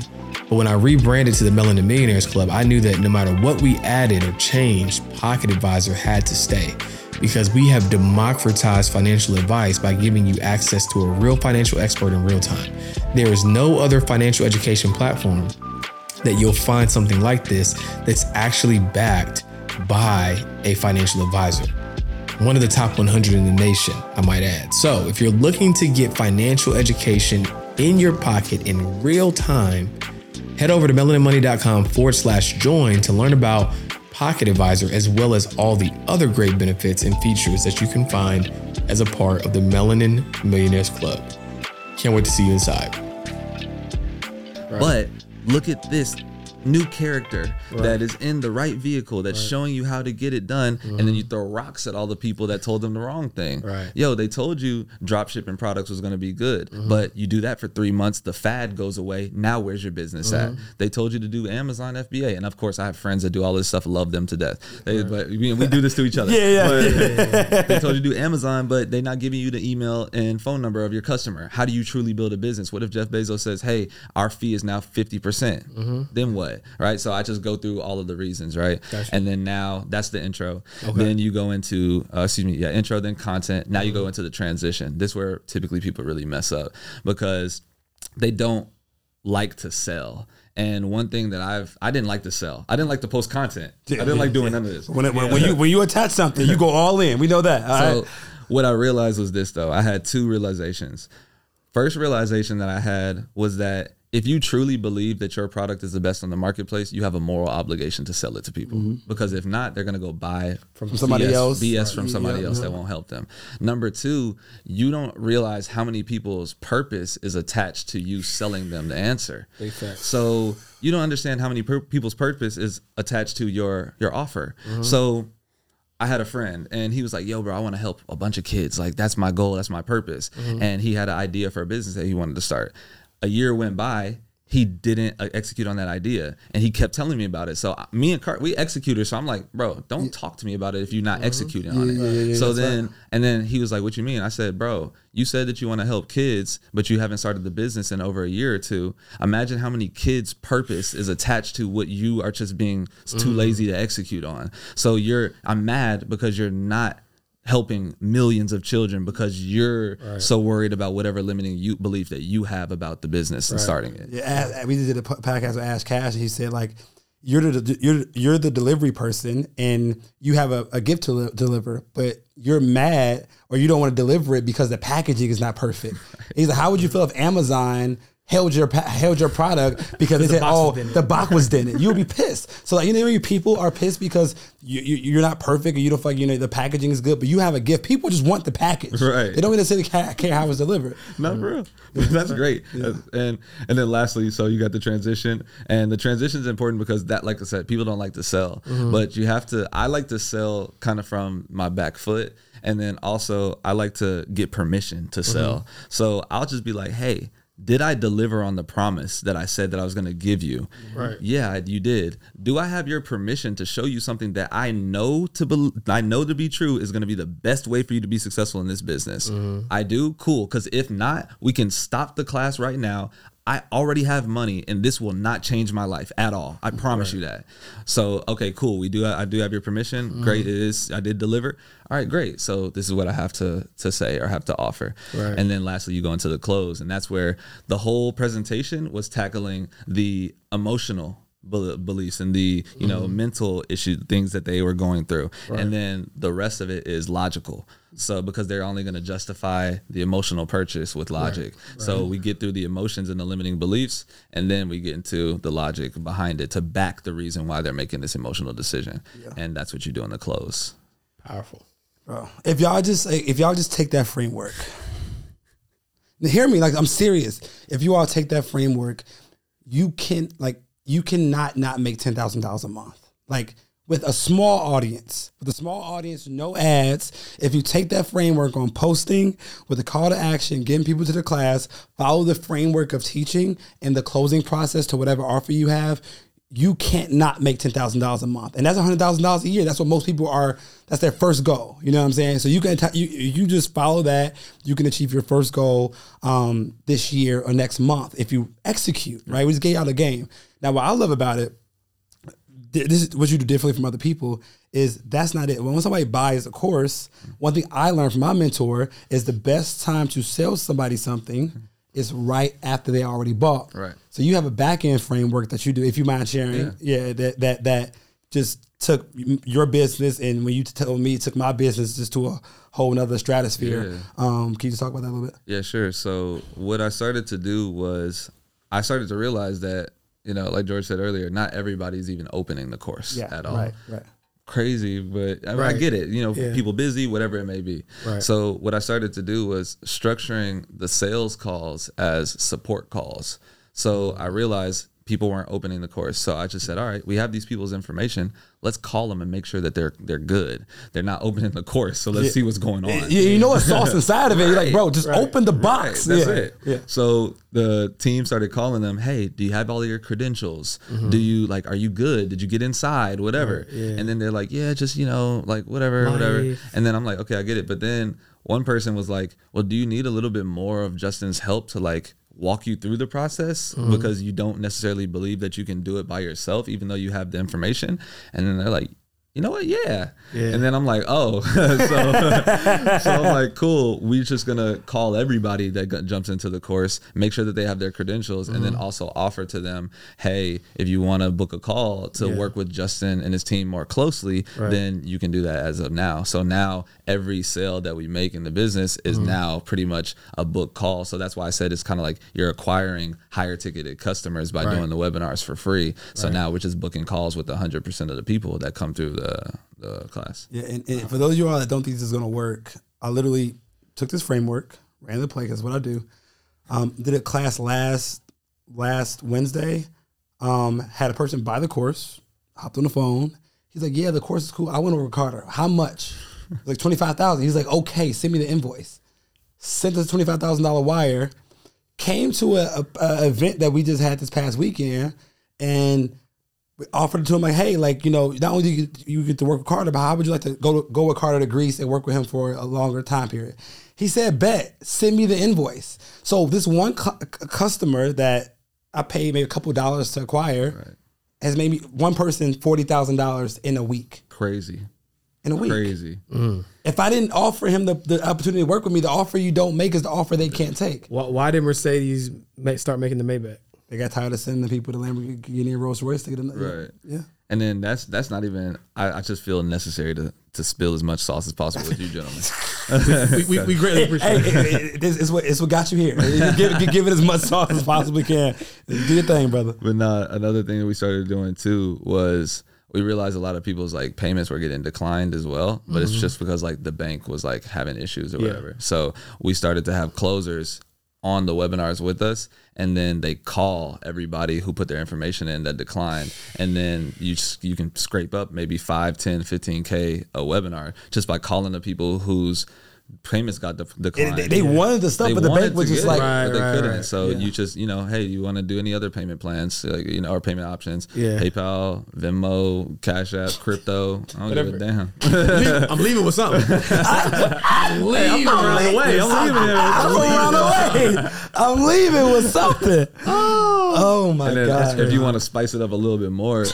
But when I rebranded to the Melanin Millionaires Club, I knew that no matter what we added or changed, Pocket Advisor had to stay because we have democratized financial advice by giving you access to a real financial expert in real time. There is no other financial education platform that you'll find something like this that's actually backed by a financial advisor. One of the top 100 in the nation, I might add. So, if you're looking to get financial education in your pocket in real time, head over to melaninmoney.com forward slash join to learn about Pocket Advisor as well as all the other great benefits and features that you can find as a part of the Melanin Millionaires Club. Can't wait to see you inside. But look at this new character that is in the right vehicle that's showing you how to get it done and then mm-hmm. you throw rocks at all the people that told them the wrong thing. Right. yo they told you drop shipping products was going to be good mm-hmm. but you do that for three months the fad goes away. Now where's your business at? Mm-hmm. They told you to do amazon fba and of course i have friends that do all this stuff love them to death. They, but we, we do this to each other. [laughs] Yeah, yeah, But [laughs] they told you to do amazon but they're not giving you the email and phone number of your customer. How do you truly build a business? What if jeff bezos says hey our fee is now 50%? Then what right? So i just go through all of the reasons right? And then now that's the intro. Then you go into uh, excuse me yeah intro then content. Now you go into the transition. This is where typically people really mess up because they don't like to sell. And one thing that i've i didn't like to sell. I didn't like to post content. I didn't like doing none of this. When, it, when, when you when you attach something, you go all in. We know that. all so right? what I realized was this though. I had two realizations. First realization that I had was that if you truly believe that your product is the best on the marketplace, you have a moral obligation to sell it to people. Mm-hmm. Because if not, they're gonna go buy from somebody BS, else. BS from somebody Yeah. else that won't help them. Number two, you don't realize how many people's purpose is attached to you selling them the answer. So you don't understand how many per- people's purpose is attached to your your offer. Mm-hmm. So I had a friend and he was like, "Yo, bro, I want to help a bunch of kids. Like that's my goal. That's my purpose." Mm-hmm. And he had an idea for a business that he wanted to start. A year went by. He didn't uh, execute on that idea, and he kept telling me about it. So me and Cart, we executed. So I'm like, "Bro, don't talk to me about it if you're not executing on it." so then, and then he was like, "What you mean?" I said, "Bro, you said that you want to help kids, but you haven't started the business in over a year or two. Imagine how many kids' purpose is attached to what you are just being too lazy to execute on. So you're, I'm mad because you're not helping millions of children because you're so worried about whatever limiting you belief that you have about the business and starting it. Yeah, we did a po- podcast with Ash Cash, and he said like, "You're the you're you're the delivery person, and you have a, a gift to li- deliver, but you're mad or you don't want to deliver it because the packaging is not perfect." [laughs] He's like, "How would you feel if Amazon?" Held your held your product [laughs] because they said, "Oh, the box was dented." You would be [laughs] pissed. So like, you know, people are pissed because you, you you're not perfect or you don't feel like you know the packaging is good, but you have a gift. People just want the package. Right. They don't necessarily care, care how it's delivered. Not for real. [laughs] That's great. And and then lastly, so you got the transition, and the transition is important because that, like I said, people don't like to sell, mm-hmm. but you have to. I like to sell kind of from my back foot, and then also I like to get permission to mm-hmm. sell. So I'll just be like, hey. Did I deliver on the promise that I said that I was going to give you? Mm-hmm. Right. Yeah, you did. Do I have your permission to show you something that I know to be, I know to be true is going to be the best way for you to be successful in this business? Mm-hmm. I do. Cool. Because if not, we can stop the class right now. I already have money, and this will not change my life at all. I promise you that. So, okay, cool. We do. I do have your permission. Mm-hmm. Great. It is. I did deliver. All right, great. So this is what I have to to say or have to offer. Right. And then lastly, you go into the close, and that's where the whole presentation was tackling the emotional beliefs and the you know mm-hmm. mental issue things that they were going through, and then the rest of it is logical. So because they're only going to justify the emotional purchase with logic, so we get through the emotions and the limiting beliefs, and then we get into the logic behind it to back the reason why they're making this emotional decision, and that's what you do in the close. Powerful. bro. If y'all just if y'all just take that framework, Now, hear me. Like I'm serious. If you all take that framework, you can like you cannot not make ten thousand dollars a month. Like with a small audience, with a small audience, no ads. If you take that framework on posting with a call to action, getting people to the class, follow the framework of teaching and the closing process to whatever offer you have, you can't not make ten thousand dollars a month, and that's hundred thousand dollars a year. That's what most people are. That's their first goal. You know what I'm saying? So you can you you just follow that. You can achieve your first goal um, this year or next month if you execute. Right? We just gave out a game. Now, what I love about it, this is what you do differently from other people. Is that's not it. When somebody buys a course, one thing I learned from my mentor is the best time to sell somebody something is right after they already bought. Right. So you have a back end framework that you do, if you mind sharing. Yeah. that that that just took your business and when you told me it took my business just to a whole nother stratosphere. Yeah. Um, can you just talk about that a little bit? Yeah, sure. So what I started to do was I started to realize that you know, like George said earlier, not everybody's even opening the course yeah, at all. Right. Right. Crazy, but I, mean, I get it. You know, Yeah. people busy, whatever it may be. Right. So what I started to do was structuring the sales calls as support calls. So I realized people weren't opening the course. So I just said, all right, we have these people's information. Let's call them and make sure that they're they're good. They're not opening the course. So let's see what's going on. You, you know what's sauce inside of it. You're like, bro, just Right. open the Right, box. that's yeah. it. Yeah. So the team started calling them, "Hey, do you have all of your credentials? Mm-hmm. Do you like? Are you good? Did you get inside? Whatever." yeah. And then they're like, "Yeah, just you know, like whatever, whatever." And then I'm like, "Okay, I get it." But then one person was like, "Well, do you need a little bit more of Justin's help to like?" Walk you through the process Mm-hmm. because you don't necessarily believe that you can do it by yourself even though you have the information and then they're like you know what yeah, Yeah. and then i'm like oh [laughs] so so I'm like, cool. We're just gonna call everybody that g- jumps into the course, make sure that they have their credentials, and Mm-hmm. then also offer to them, hey, if you want to book a call to Yeah. work with Justin and his team more closely, Right. then you can do that as of now. So now every sale that we make in the business is Mm-hmm. now pretty much a book call. So that's why I said it's kind of like you're acquiring higher ticketed customers by Right. doing the webinars for free. So now we're just booking calls with 100% of the people that come through the the class. Yeah, and, and for those of you all that don't think this is gonna work, I literally took this framework, ran the play, because what I do. Um, did a class last last Wednesday. Um, had a person buy the course, hopped on the phone. He's like, "Yeah, the course is cool. I went over Carter. How much? like twenty five thousand. He's like, "Okay, send me the invoice." Sent us twenty five thousand dollar wire. Came to a, a, a event that we just had this past weekend, and offered it to him like, hey, like you know, not only do you, you get to work with Carter, but how would you like to go go with Carter to Greece and work with him for a longer time period? He said, bet, send me the invoice. So this one cu- customer that I paid maybe a couple dollars to acquire has made me one person forty thousand dollars in a week. Crazy. In a week. Crazy. Mm. If I didn't offer him the, the opportunity to work with me, the offer you don't make is the offer they can't take. Why, why did Mercedes make, start making the Maybach? They got tired of sending people to Lamborghini and Rolls Royce to get another. Right. Yeah. And then that's that's not even. I, I just feel necessary to to spill as much sauce as possible with you gentlemen. [laughs] We, we, we greatly appreciate hey, it. hey, hey, this is what it's what got you here. give, [laughs] give, give it as much sauce as possibly can. Do your thing, brother. but not another thing that we started doing too was we realized a lot of people's like payments were getting declined as well. But it's mm-hmm. just because like the bank was like having issues or Yeah. whatever. So we started to have closers on the webinars with us and then they call everybody who put their information in that declined and then you just, you can scrape up maybe 5 10 15k a webinar just by calling the people whose payments got de- declined. They, they wanted the stuff, They but the bank was just like, Right, but they right, couldn't. right. So Yeah. you just, you know, hey, you want to do any other payment plans, like, you know, or payment options? Yeah. PayPal, Venmo, Cash App, [laughs] crypto. I don't give a damn. [laughs] I'm leaving with something. [laughs] I'm leaving. around the way. I'm leaving here. I'm around the way. I'm leaving with something. Oh. oh, my And then god! if you want to spice it up a little bit more,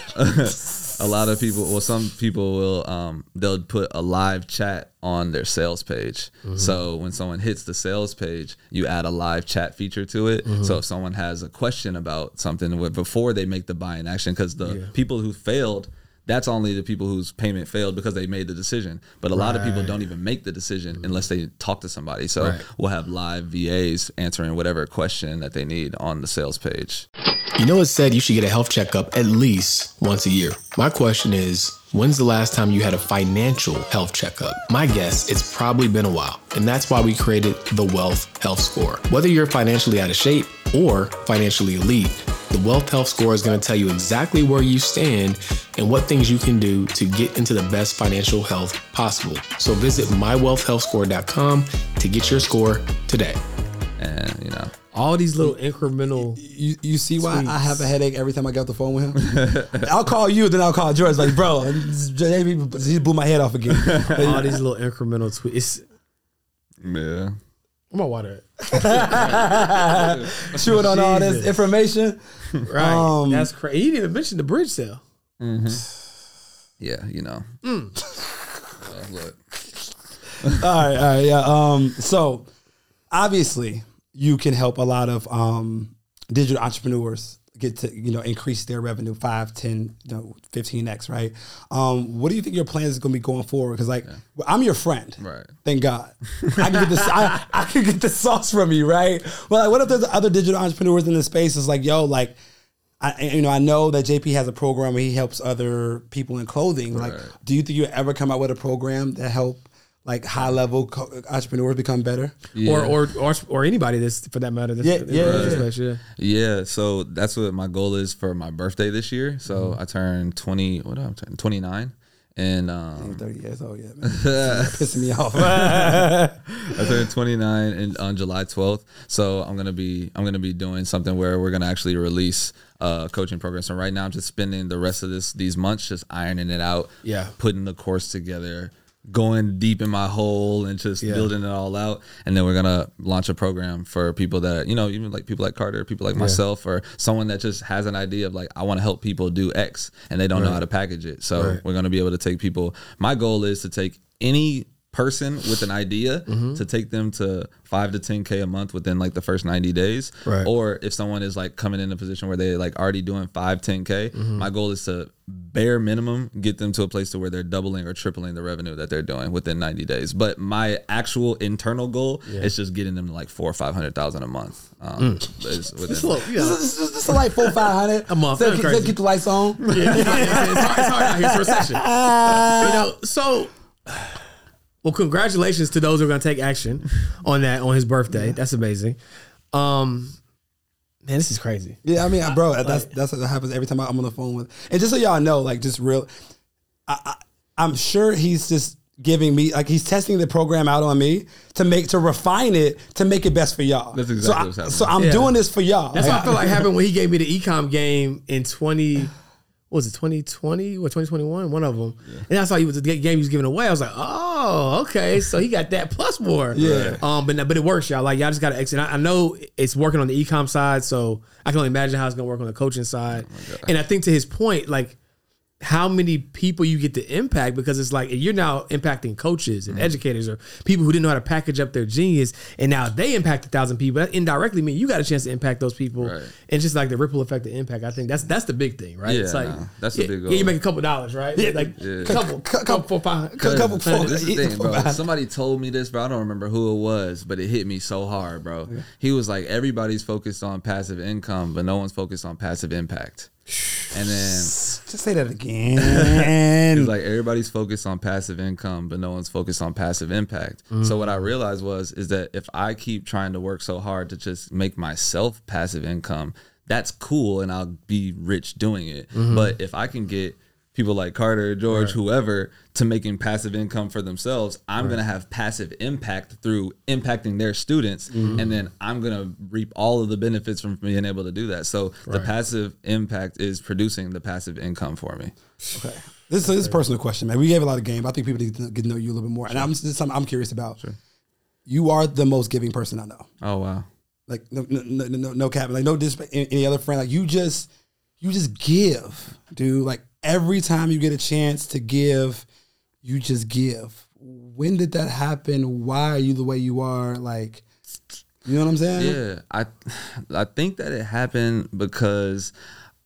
a lot of people, well, some people will, um, they'll put a live chat on their sales page. Mm-hmm. So when someone hits the sales page, you add a live chat feature to it. Mm-hmm. So if someone has a question about something with- before they make the buying action, because the people who failed. That's only the people whose payment failed because they made the decision. But a lot of people don't even make the decision mm-hmm. unless they talk to somebody. So Right. we'll have live VAs answering whatever question that they need on the sales page. You know, it's said you should get a health checkup at least once a year. My question is, when's the last time you had a financial health checkup? My guess, it's probably been a while. And that's why we created the Wealth Health Score. Whether you're financially out of shape or financially elite, the Wealth Health Score is going to tell you exactly where you stand and what things you can do to get into the best financial health possible. So visit mywealthhealthscore.com to get your score today. And, you know, All these little incremental You, you see why I have a headache every time I get off the phone with him? [laughs] I'll call you, then I'll call George. Like, bro, [laughs] he blew my head off again. [laughs] all these little incremental tweets. yeah. Where my water it. [laughs] Chewing on all this information. [laughs] Right. Um, That's crazy. He didn't even mention the bridge sale. Yeah, you know. [laughs] Uh, look, all right, all right, yeah. Um, so obviously you can help a lot of um digital entrepreneurs get to you know increase their revenue 5 10 you know 15x right? Um what do you think your plans is going to be going forward? Because like i'm your friend. Right. thank god. I can get this I, I can get the sauce from you right? Well like, what if there's other digital entrepreneurs in the space it's like yo like I, you know, I know that JP has a program where he helps other people in clothing. Like, do you think you ever come out with a program that help like high level co- entrepreneurs become better? yeah. Or, or or or anybody that's for that matter. That's, Yeah, that's yeah, in this yeah. yeah. yeah, so that's what my goal is for my birthday this year. So Mm-hmm. I turned 20, what did I turn? 29. And um, 30 years old, yeah, man. [laughs] pissing me [laughs] off. I turned 29 in, on July 12th. So I'm gonna be I'm gonna be doing something where we're gonna actually release a coaching program. So right now I'm just spending the rest of this these months just ironing it out. Yeah. Putting the course together, going deep in my hole and just Yeah. building it all out. And then we're gonna launch a program for people that you know, even like people like Carter, people like myself, or someone that just has an idea of like I want to help people do X and they don't know how to package it. So Right. we're gonna be able to take people. My goal is to take any person with an idea Mm-hmm. to take them to five to ten k a month within like the first 90 days Right. or if someone is like coming in a position where they like already doing five 10 k Mm-hmm. my goal is to bare minimum get them to a place to where they're doubling or tripling the revenue that they're doing within 90 days but my actual internal goal is just getting them to like four or five hundred thousand a month um, is within- It's low, yeah. This is just, just like four, five hundred A month, Still, that's keep, still keep the lights on. yeah, [laughs] yeah, yeah, it's, hard, it's hard out here. It's a recession. [laughs] you know, so well, congratulations to those who are going to take action [laughs] on that on his birthday. That's amazing. Um, man, this is crazy. Yeah, I mean, bro, [laughs] that's that's what happens every time I'm on the phone with. And just so y'all know, like, just real, I, I, I'm sure he's just giving me like he's testing the program out on me to make to refine it to make it best for y'all. That's exactly so I, what's happening. So I'm Yeah. doing this for y'all. That's Like, what I feel like [laughs] happened when he gave me the ecom game in twenty. What was it 2020 or 2021? One of them. And I saw he was the game he was giving away. I was like, oh, okay. So he got that plus more. Yeah. Um, but but it works, y'all. Like y'all just gotta exit. I, I know it's working on the ecom side, so I can only imagine how it's gonna work on the coaching side. and I think to his point, like how many people you get to impact because it's like you're now impacting coaches and mm-hmm. educators or people who didn't know how to package up their genius and now they impact a thousand people that indirectly mean you got a chance to impact those people Right. and just like the ripple effect of impact i think that's that's the big thing right Yeah, it's like no, that's the yeah, big yeah you make a couple dollars right Yeah. like Yeah. couple Cou- couple four five couple. This is the thing, bro. Somebody told me this, bro. I don't remember who it was, but it hit me so hard, bro. He was like, everybody's focused on passive income, but no one's focused on passive impact. And then Just say that again. [laughs] It's like everybody's focused on passive income, but no one's focused on passive impact. So what I mm. realized was is that if I keep trying to work so hard to just make myself passive income, that's cool and I'll be rich doing it. Mm-hmm. But if I can get people like Carter, George, whoever, to making passive income for themselves, I'm going to have passive impact through impacting their students. Mm-hmm. And then I'm going to reap all of the benefits from being able to do that. So the passive impact is producing the passive income for me. Okay. This, this is a personal question, man. We gave a lot of game. I think people need to get to know you a little bit more. And I'm this is something I'm curious about. You are the most giving person I know. Oh, wow. Like no no no, no, no cap. Like no disrespect any other friend. Like you just you just give, dude. Like every time you get a chance to give, you just give. When did that happen? Why are you the way you are? Like you know what I'm saying? Yeah, I [sighs] I think that it happened because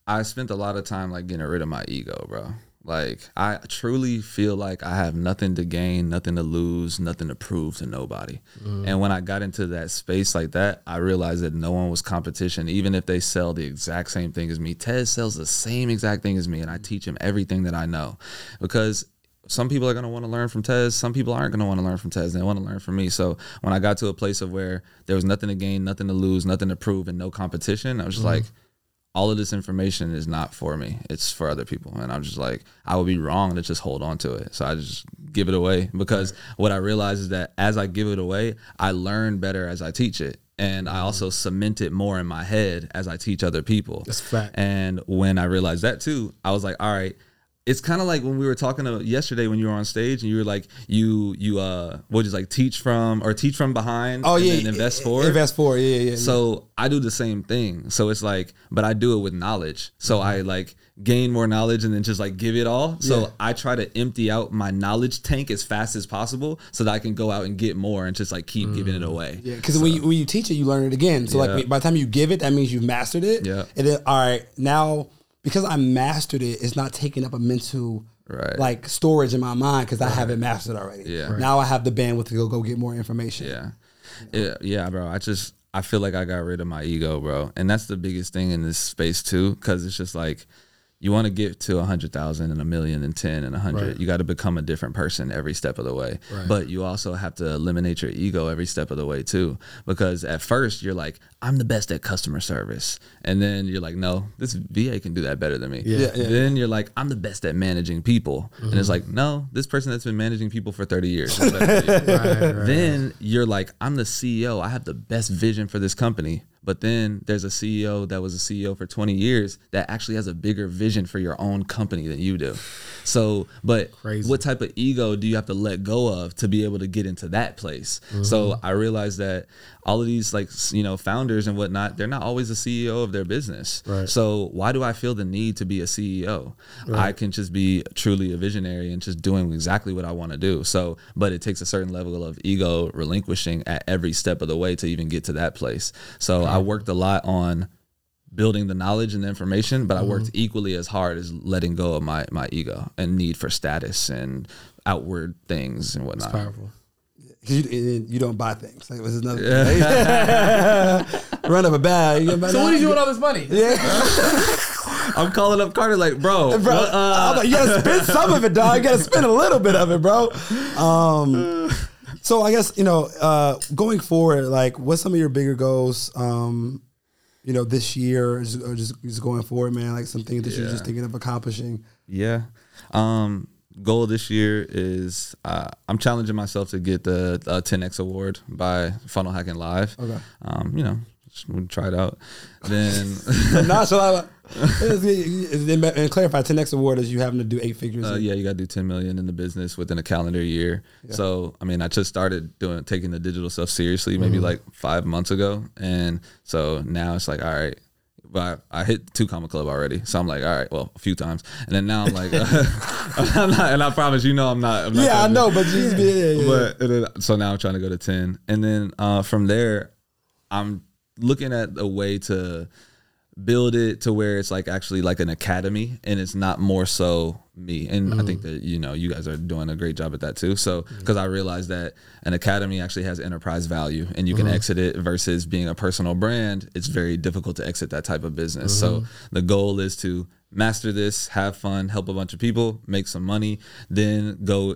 I spent a lot of time like getting rid of my ego, bro. Like I truly feel like I have nothing to gain, nothing to lose, nothing to prove to nobody. Mm-hmm. And when I got into that space like that, I realized that no one was competition, even if they sell the exact same thing as me. Tez sells the same exact thing as me, and I mm-hmm. teach him everything that I know because some people are going to want to learn from Tez. Some people aren't going to want to learn from Tez. They want to learn from me. So when I got to a place of where there was nothing to gain, nothing to lose, nothing to prove, and no competition, I was just mm-hmm. like, all of this information is not for me. It's for other people. And I'm just like, I would be wrong to just hold on to it. So I just give it away because what I realize is that as I give it away, I learn better as I teach it. And I also mm-hmm. cement it more in my head as I teach other people. That's fact. And when I realized that too, I was like, all right, it's kind of like when we were talking to yesterday when you were on stage and you were like, you you uh what is like teach from or teach from behind Oh and yeah. then invest forward. Invest forward. Yeah, yeah. yeah. So I do the same thing. So it's like, but I do it with knowledge. So I like gain more knowledge and then just like give it all. So Yeah. I try to empty out my knowledge tank as fast as possible so that I can go out and get more and just like keep giving it away. Yeah, because when, you, when you teach it, you learn it again. So like by the time you give it, that means you've mastered it. Yeah. And then all right, now because I mastered it, it's not taking up a mental Right. like storage in my mind because I have it mastered already. Yeah. Right. Now I have the bandwidth to go go get more information. Yeah. Yeah, yeah, bro. I just I feel like I got rid of my ego, bro. And that's the biggest thing in this space too cuz it's just like you want to get to a hundred thousand and a million and ten and a hundred. Right. You got to become a different person every step of the way. Right. But you also have to eliminate your ego every step of the way too. Because at first you're like, I'm the best at customer service, and then you're like, no, this VA can do that better than me. Yeah. Yeah, yeah. Then you're like, I'm the best at managing people, and it's mm-hmm. like, no, this person that's been managing people for 30 years. is better than you. Right, right. Then you're like, I'm the CEO. I have the best vision for this company. But then there's a CEO that was a CEO for 20 years that actually has a bigger vision for your own company than you do. So, but Crazy. what type of ego do you have to let go of to be able to get into that place? Mm-hmm. So I realized that all of these like you know founders and whatnot, they're not always the CEO of their business. Right. So why do I feel the need to be a CEO? I can just be truly a visionary and just doing exactly what I want to do. So, but it takes a certain level of ego relinquishing at every step of the way to even get to that place. So I worked a lot on building the knowledge and the information, but I worked Mm-hmm. equally as hard as letting go of my my ego and need for status and outward things and whatnot. Powerful. 'Cause you, you don't buy things. Like this is another thing. [laughs] Run up a bag. You buy So what are you doing with all this money? Yeah. [laughs] I'm calling up Carter like, bro, Bro, what, uh, I'm like, you gotta spend some of it, dog. You gotta spend a little bit of it, bro. Um, [laughs] so I guess you know, uh, going forward, like, what's some of your bigger goals? Um, you know, this year, or just, or just, just going forward, man. Like some things that you're just thinking of accomplishing. Yeah. Um, goal this year is uh, I'm challenging myself to get the uh, 10x award by Funnel Hacking Live. Okay. Um, you know, just try it out. Then [laughs] Not so. [laughs] And clarify, 10x award is you having to do eight figures. uh, yeah, you got to do 10 million in the business within a calendar year. So, I mean, I just started doing taking the digital stuff seriously maybe like five months ago, and so now it's like, all right. But I, I hit Two Comma Club already, so I'm like, all right, well, a few times, and then now I'm like, [laughs] [laughs] I'm not, and I promise you know I'm not. I'm not yeah, I know, but you yeah, yeah, yeah. but then, so now I'm trying to go to 10 and then uh, from there i'm looking at a way to build it to where it's like actually like an academy and it's not more so me. And i think mm. that you know you guys are doing a great job at that too. So mm. because i realized that an academy actually has enterprise value and you can mm-hmm. exit it versus being a personal brand. It's very difficult to exit that type of business. So mm-hmm. the goal is to master this have fun help a bunch of people make some money then go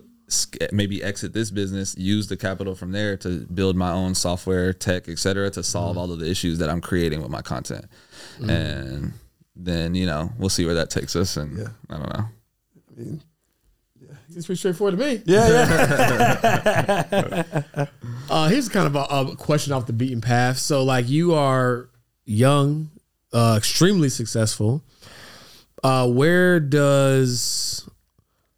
maybe exit this business use the capital from there to build my own software tech etc to solve mm-hmm. all of the issues that i'm creating with my content and then you know we'll see where that takes us and yeah. i don't know Yeah, It's pretty straightforward to me. Yeah, yeah. [laughs] Uh, here's kind of a, a question off the beaten path. So, like, you are young, uh, extremely successful. Uh, where does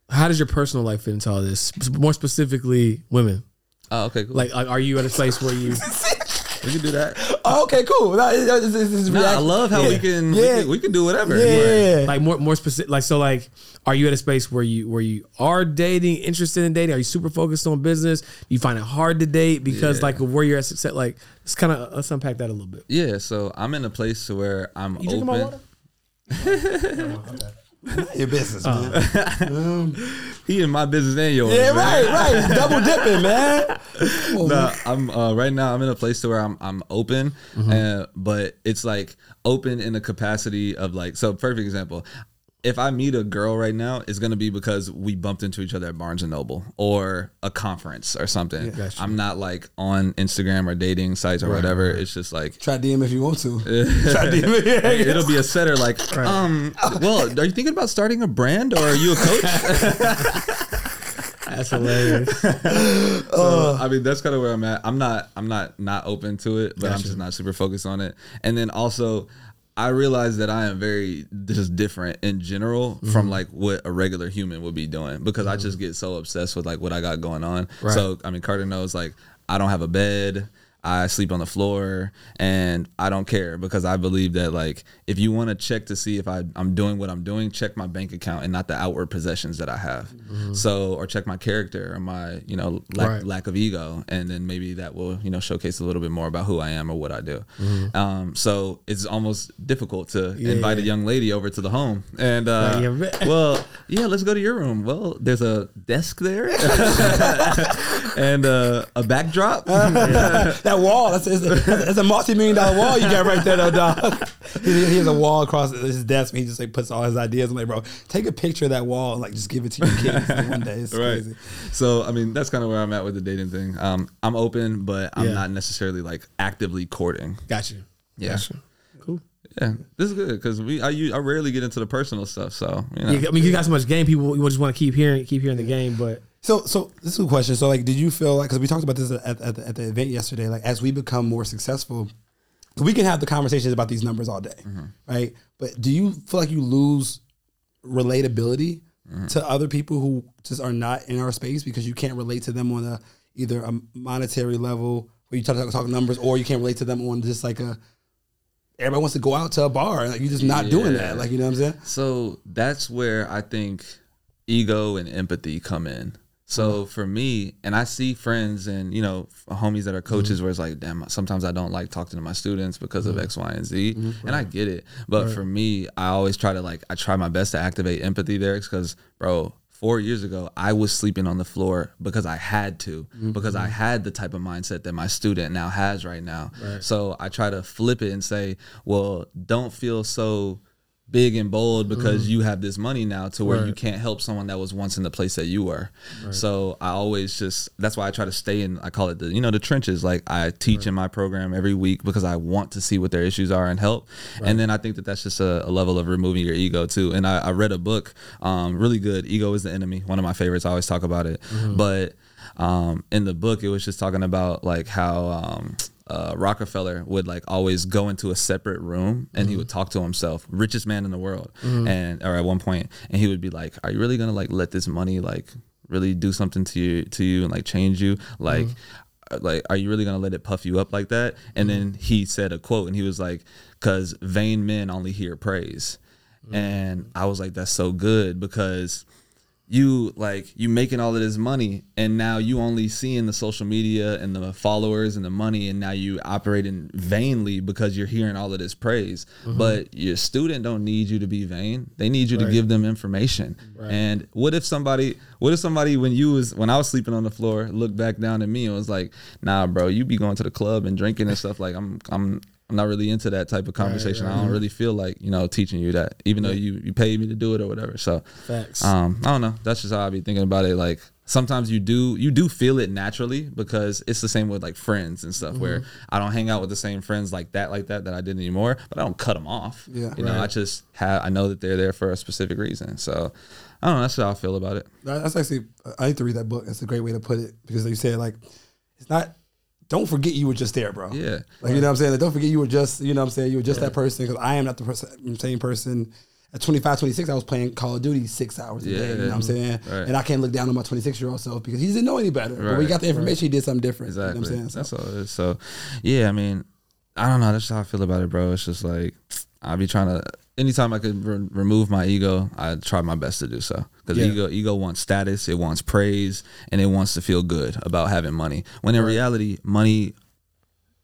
how does your personal life fit into all this? More specifically, women. Oh, okay, cool. Like, like, are you at a place where you? [laughs] we can do that. Oh, okay, cool. No, it's, it's, it's, it's Nah, I love how yeah. we can, Yeah. we can we can do whatever. Yeah. like more more specific like so like are you at a space where you where you are dating interested in dating are you super focused on business you find it hard to date because Yeah. like of where you're at success like let's kind of let's unpack that a little bit Yeah, so I'm in a place to where I'm you drinking open. [laughs] Your business, man. [laughs] He in my business and yours. yeah, man. right, right. Double dipping, [laughs] man. Oh, No, I'm uh, right now. I'm in a place to where I'm I'm open, uh, but it's like open in the capacity of like. So, perfect example. If I meet a girl right now, it's gonna be because we bumped into each other at Barnes and Noble or a conference or something. Gotcha. I'm not like on Instagram or dating sites or whatever. It's just like Try DM if you want to. [laughs] Try DM. Yeah, yeah. it'll be a setter like, um, well, are you thinking about starting a brand or are you a coach? [laughs] that's hilarious [laughs] So, I mean, that's kind of where I'm at. I'm not, I'm not not open to it, but I'm just not super focused on it. And then also, I realize that I am very just different in general from mm-hmm. like what a regular human would be doing because I mm-hmm. just get so obsessed with like what I got going on. Right. So I mean, Carter knows like I don't have a bed. I sleep on the floor and I don't care because I believe that like if you want to check to see if I, I'm doing what I'm doing, check my bank account and not the outward possessions that I have. So or check my character or my you know lack, Right. lack of ego and then maybe that will you know showcase a little bit more about who I am or what I do. Mm-hmm. Um, so it's almost difficult to invite a young lady over to the home and uh, yeah, [laughs] well yeah let's go to your room. Well there's a desk there [laughs] [laughs] and uh, a backdrop. That wall. That's, that's, a, that's a multi-million dollar wall you got right there, though, dog. [laughs] he, he has a wall across his desk. And he just like puts all his ideas. I'm like, bro, take a picture of that wall and like just give it to your kids like, one day. It's right. crazy. So I mean that's kind of where I'm at with the dating thing. Um, I'm open, but I'm Yeah. not necessarily like actively courting. got you Yeah. Gotcha. cool Yeah, this is good because we I rarely get into the personal stuff. So you know. Yeah, I mean, you got so much game. People you just want to keep hearing, keep hearing the game. But So, so this is a question. So, like, did you feel like because we talked about this at, at, the, at the event yesterday? Like, as we become more successful, we can have the conversations about these numbers all day, mm-hmm. right? But do you feel like you lose relatability mm-hmm. to other people who just are not in our space because you can't relate to them on a either a monetary level where you talk, talk, talk numbers, or you can't relate to them on just like a everybody wants to go out to a bar, like you're just not doing that, like you know what I'm saying? So that's where I think ego and empathy come in. So for me, and I see friends and you know homies that are mm-hmm. coaches where it's like, damn, sometimes I don't like talking to my students because of mm-hmm. X, Y, and Z, mm-hmm. and I get it. But for me, I always try to like, I try my best to activate empathy there because, bro, four years ago, I was sleeping on the floor because I had to, because I had the type of mindset that my student now has right now. So I try to flip it and say, well, don't feel so big and bold because you have this money now to where you can't help someone that was once in the place that you were. So I always just that's why I try to stay in I call it the you know the trenches. Like I teach in my program every week because I want to see what their issues are and help. And then I think that that's just a, a level of removing your ego too. And I, I read a book, um, really good. Ego is the enemy. One of my favorites. I always talk about it. But um, in the book, it was just talking about like how um, uh, Rockefeller would like always go into a separate room and he would talk to himself, richest man in the world, and or at one point, and he would be like, "Are you really gonna like let this money like really do something to you to you and like change you? Like?" uh, Like, are you really gonna let it puff you up like that? And then he said a quote, and he was like, "Cause vain men only hear praise," and I was like, "That's so good," because you like you making all of this money and now you only seeing the social media and the followers and the money and now you operating vainly because you're hearing all of this praise. Mm-hmm. But your student don't need you to be vain. They need you to give them information. And what if somebody what if somebody when you was when i was sleeping on the floor looked back down at me and was like nah bro you be going to the club and drinking and stuff like i'm i'm I'm not really into that type of conversation. I don't really feel like you know teaching you that, even though you you paid me to do it or whatever. So Facts. um, I don't know. That's just how I be thinking about it. Like sometimes you do you do feel it naturally because it's the same with like friends and stuff where I don't hang out with the same friends like that like that that I did anymore, but I don't cut them off. Yeah. you know, I just have I know that they're there for a specific reason. So I don't know. That's how I feel about it. That's actually I need to read that book. That's a great way to put it because like you said, like it's not. Don't forget you were just there, bro. Yeah. Like you know what I'm saying. Like, don't forget you were just you know what I'm saying you were just that person because I am not the person, same person. At 25, 26, I was playing Call of Duty six hours a day. You know what I'm saying? Right. And I can't look down on my 26 year old self because he didn't know any better. But when he got the information, he did something different. Exactly. You know what I'm saying? That's So, all it is. So, yeah, I mean, I don't know. That's how I feel about it, bro. It's just like I'll be trying to. Anytime I could re- remove my ego, I try my best to do so. Because Yeah. ego, ego wants status, it wants praise, and it wants to feel good about having money. When in reality, money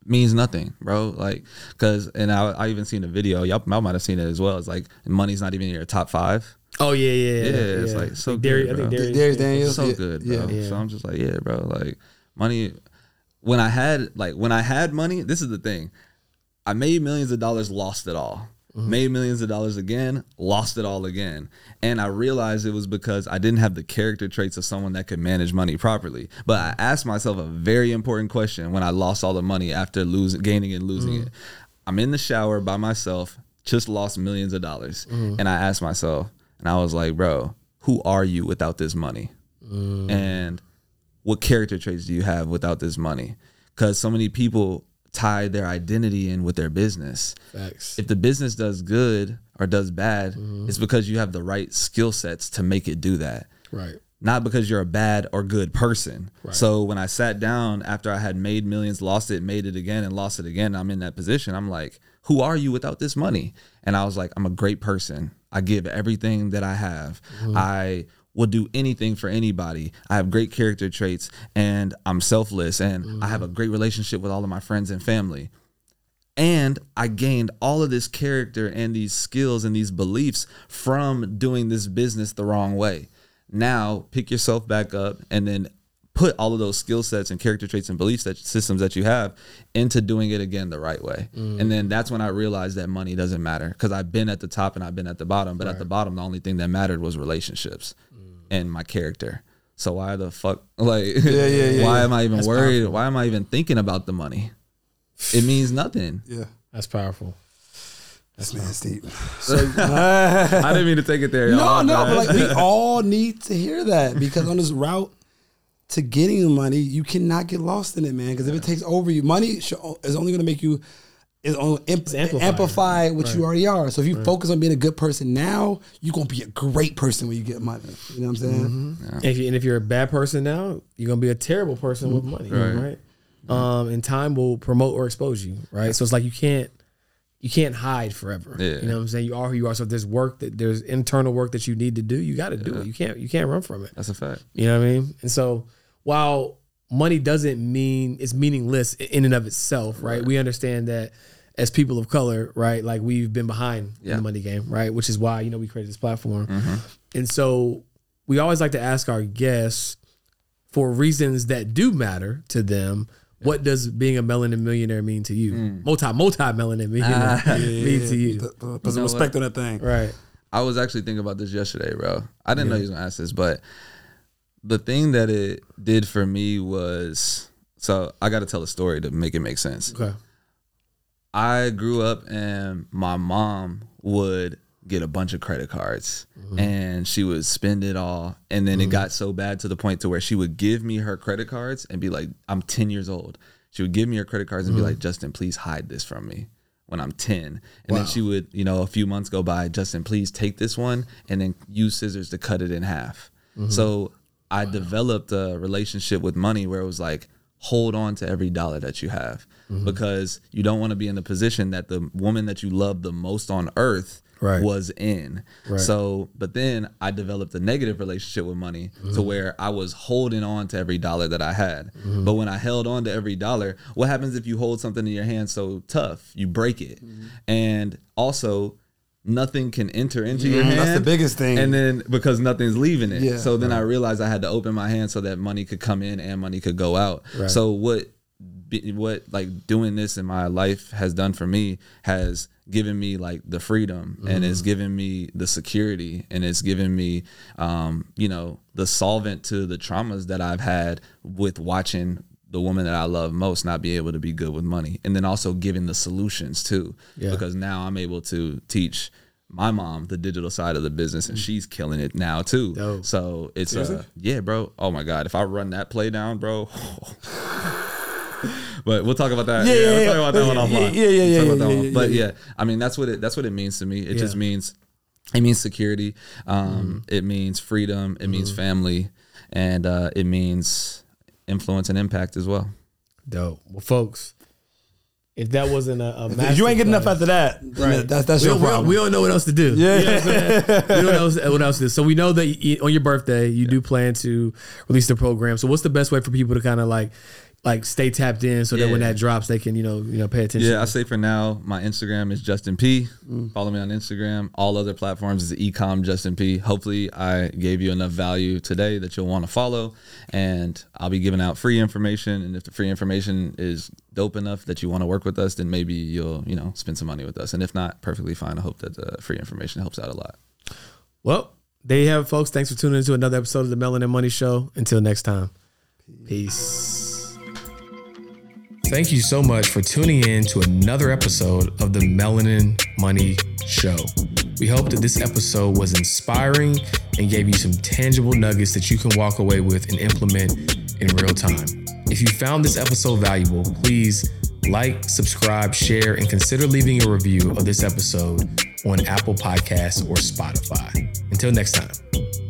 means nothing, bro. Like, cause, and I, I even seen a video. Y'all, y'all might have seen it as well. It's like money's not even in your top five. Oh yeah, yeah, yeah. Yeah, it's like so Like Darius- good, I think bro. Darius, Darius Daniels. so yeah, good, bro. Yeah. Yeah. So I'm just like, yeah, bro. Like money. When I had like when I had money, this is the thing. I made millions of dollars, lost it all. Mm-hmm. Made millions of dollars again, lost it all again. And I realized it was because I didn't have the character traits of someone that could manage money properly. But I asked myself a very important question when I lost all the money after losing gaining and losing mm. it. I'm in the shower by myself, just lost millions of dollars. Mm. And I asked myself, and I was like, bro, who are you without this money? Mm. And what character traits do you have without this money? Because so many people tie their identity in with their business. Facts. If the business does good or does bad, mm-hmm. it's because you have the right skill sets to make it do that Right. not because you're a bad or good person. So when I sat down after I had made millions, lost it, made it again, and lost it again, I'm in that position. I'm like, who are you without this money? And I was like, I'm a great person. I give everything that I have. Mm-hmm. I will do anything for anybody. I have great character traits and I'm selfless and I have a mm-hmm. great relationship with all of my friends and family. And I gained all of this character and these skills and these beliefs from doing this business the wrong way. Now, pick yourself back up and then put all of those skill sets and character traits and beliefs that, systems that you have into doing it again the right way. Mm. And then that's when I realized that money doesn't matter because I've been at the top and I've been at the bottom. But at the bottom, the only thing that mattered was relationships and my character. So why the fuck [laughs] like yeah, yeah, why yeah. am I even worried? Why am I even thinking about the money? It means nothing. Yeah. That's powerful. That's man deep. [laughs] I didn't mean to take it there. No, y'all. no, but like we [laughs] all need to hear that because on this route to getting the money, you cannot get lost in it, man. Because if it takes over you, money sh- is only going to make you is on amp- amplifier. amplify what you already are. So if you focus on being a good person now, you're gonna be a great person when you get money. You know what I'm saying? And if, you, and if you're a bad person now, you're gonna be a terrible person with money, right? Um, and time will promote or expose you, right? So it's like you can't you can't hide forever. Yeah. You know what I'm saying? You are who you are. So if there's work that there's internal work that you need to do, you got to do it. You can't you can't run from it. That's a fact. You know what I mean? And so while money doesn't mean it's meaningless in and of itself, right? We understand that as people of color, right? Like we've been behind in the money game, right? Which is why, you know, we created this platform. Mm-hmm. And so we always like to ask our guests for reasons that do matter to them. What does being a melanin millionaire mean to you? Mm. Multi multi melanin millionaire [laughs] mean to you? Put, put- put some respect on that thing. Right. I was actually thinking about this yesterday, bro. I didn't know you was gonna ask this, but the thing that it did for me was so I got to tell a story to make it make sense. Okay. I grew up and my mom would get a bunch of credit cards mm-hmm. and she would spend it all and then it mm-hmm. got so bad to the point to where she would give me her credit cards and be like I'm 10 years old. She would give me her credit cards and be mm-hmm. like Justin, please hide this from me when I'm 10. And then she would, you know, a few months go by, Justin, please take this one and then use scissors to cut it in half. So I developed a relationship with money where it was like, hold on to every dollar that you have mm-hmm. because you don't want to be in the position that the woman that you love the most on earth Right. was in. So, but then I developed a negative relationship with money to mm-hmm. where I was holding on to every dollar that I had. Mm-hmm. But when I held on to every dollar, what happens if you hold something in your hand so tough? You break it. And also, nothing can enter into your hand. That's the biggest thing. And then because nothing's leaving it. Yeah. so then I realized I had to open my hand so that money could come in and money could go out. So what what like doing this in my life has done for me has given me like the freedom and it's given me the security and it's given me um you know the solvent to the traumas that I've had with watching the woman that I love most not be able to be good with money and then also giving the solutions too Yeah. because now I'm able to teach my mom the digital side of the business and she's killing it now too Dope. so it's uh yeah bro oh my god if I run that play down bro [laughs] but we'll talk about that. Yeah, Yeah, yeah, we'll talk about that one Yeah, offline. yeah, yeah, yeah, We'll yeah, yeah, one. yeah, But yeah. I mean that's what it that's what it means to me. It just means it means security. Um, It means freedom. It means family, and uh, it means influence and impact as well. Dope. Well, folks, if that wasn't a, a If [laughs] you ain't good enough after that, right. that's that's we, your we, problem. we don't know what else to do. Yeah. You know what I'm saying? we don't know what else, what else to do. So we know that you, on your birthday you do plan to release the program. So what's the best way for people to kind of like like stay tapped in so that when that drops they can you know you know pay attention. Yeah, I say for now, my Instagram is Justin P. Mm. Follow me on Instagram. All other platforms is ecom Justin P. Hopefully, I gave you enough value today that you'll want to follow, and I'll be giving out free information. And if the free information is dope enough that you want to work with us, then maybe you'll you know spend some money with us. And if not, perfectly fine. I hope that the free information helps out a lot. Well, there you have it, folks. Thanks for tuning into another episode of the Melanin Money Show. Until next time, peace. Thank you so much for tuning in to another episode of the Melanin Money Show. We hope that this episode was inspiring and gave you some tangible nuggets that you can walk away with and implement in real time. If you found this episode valuable, please like, subscribe, share, and consider leaving a review of this episode on Apple Podcasts or Spotify. Until next time.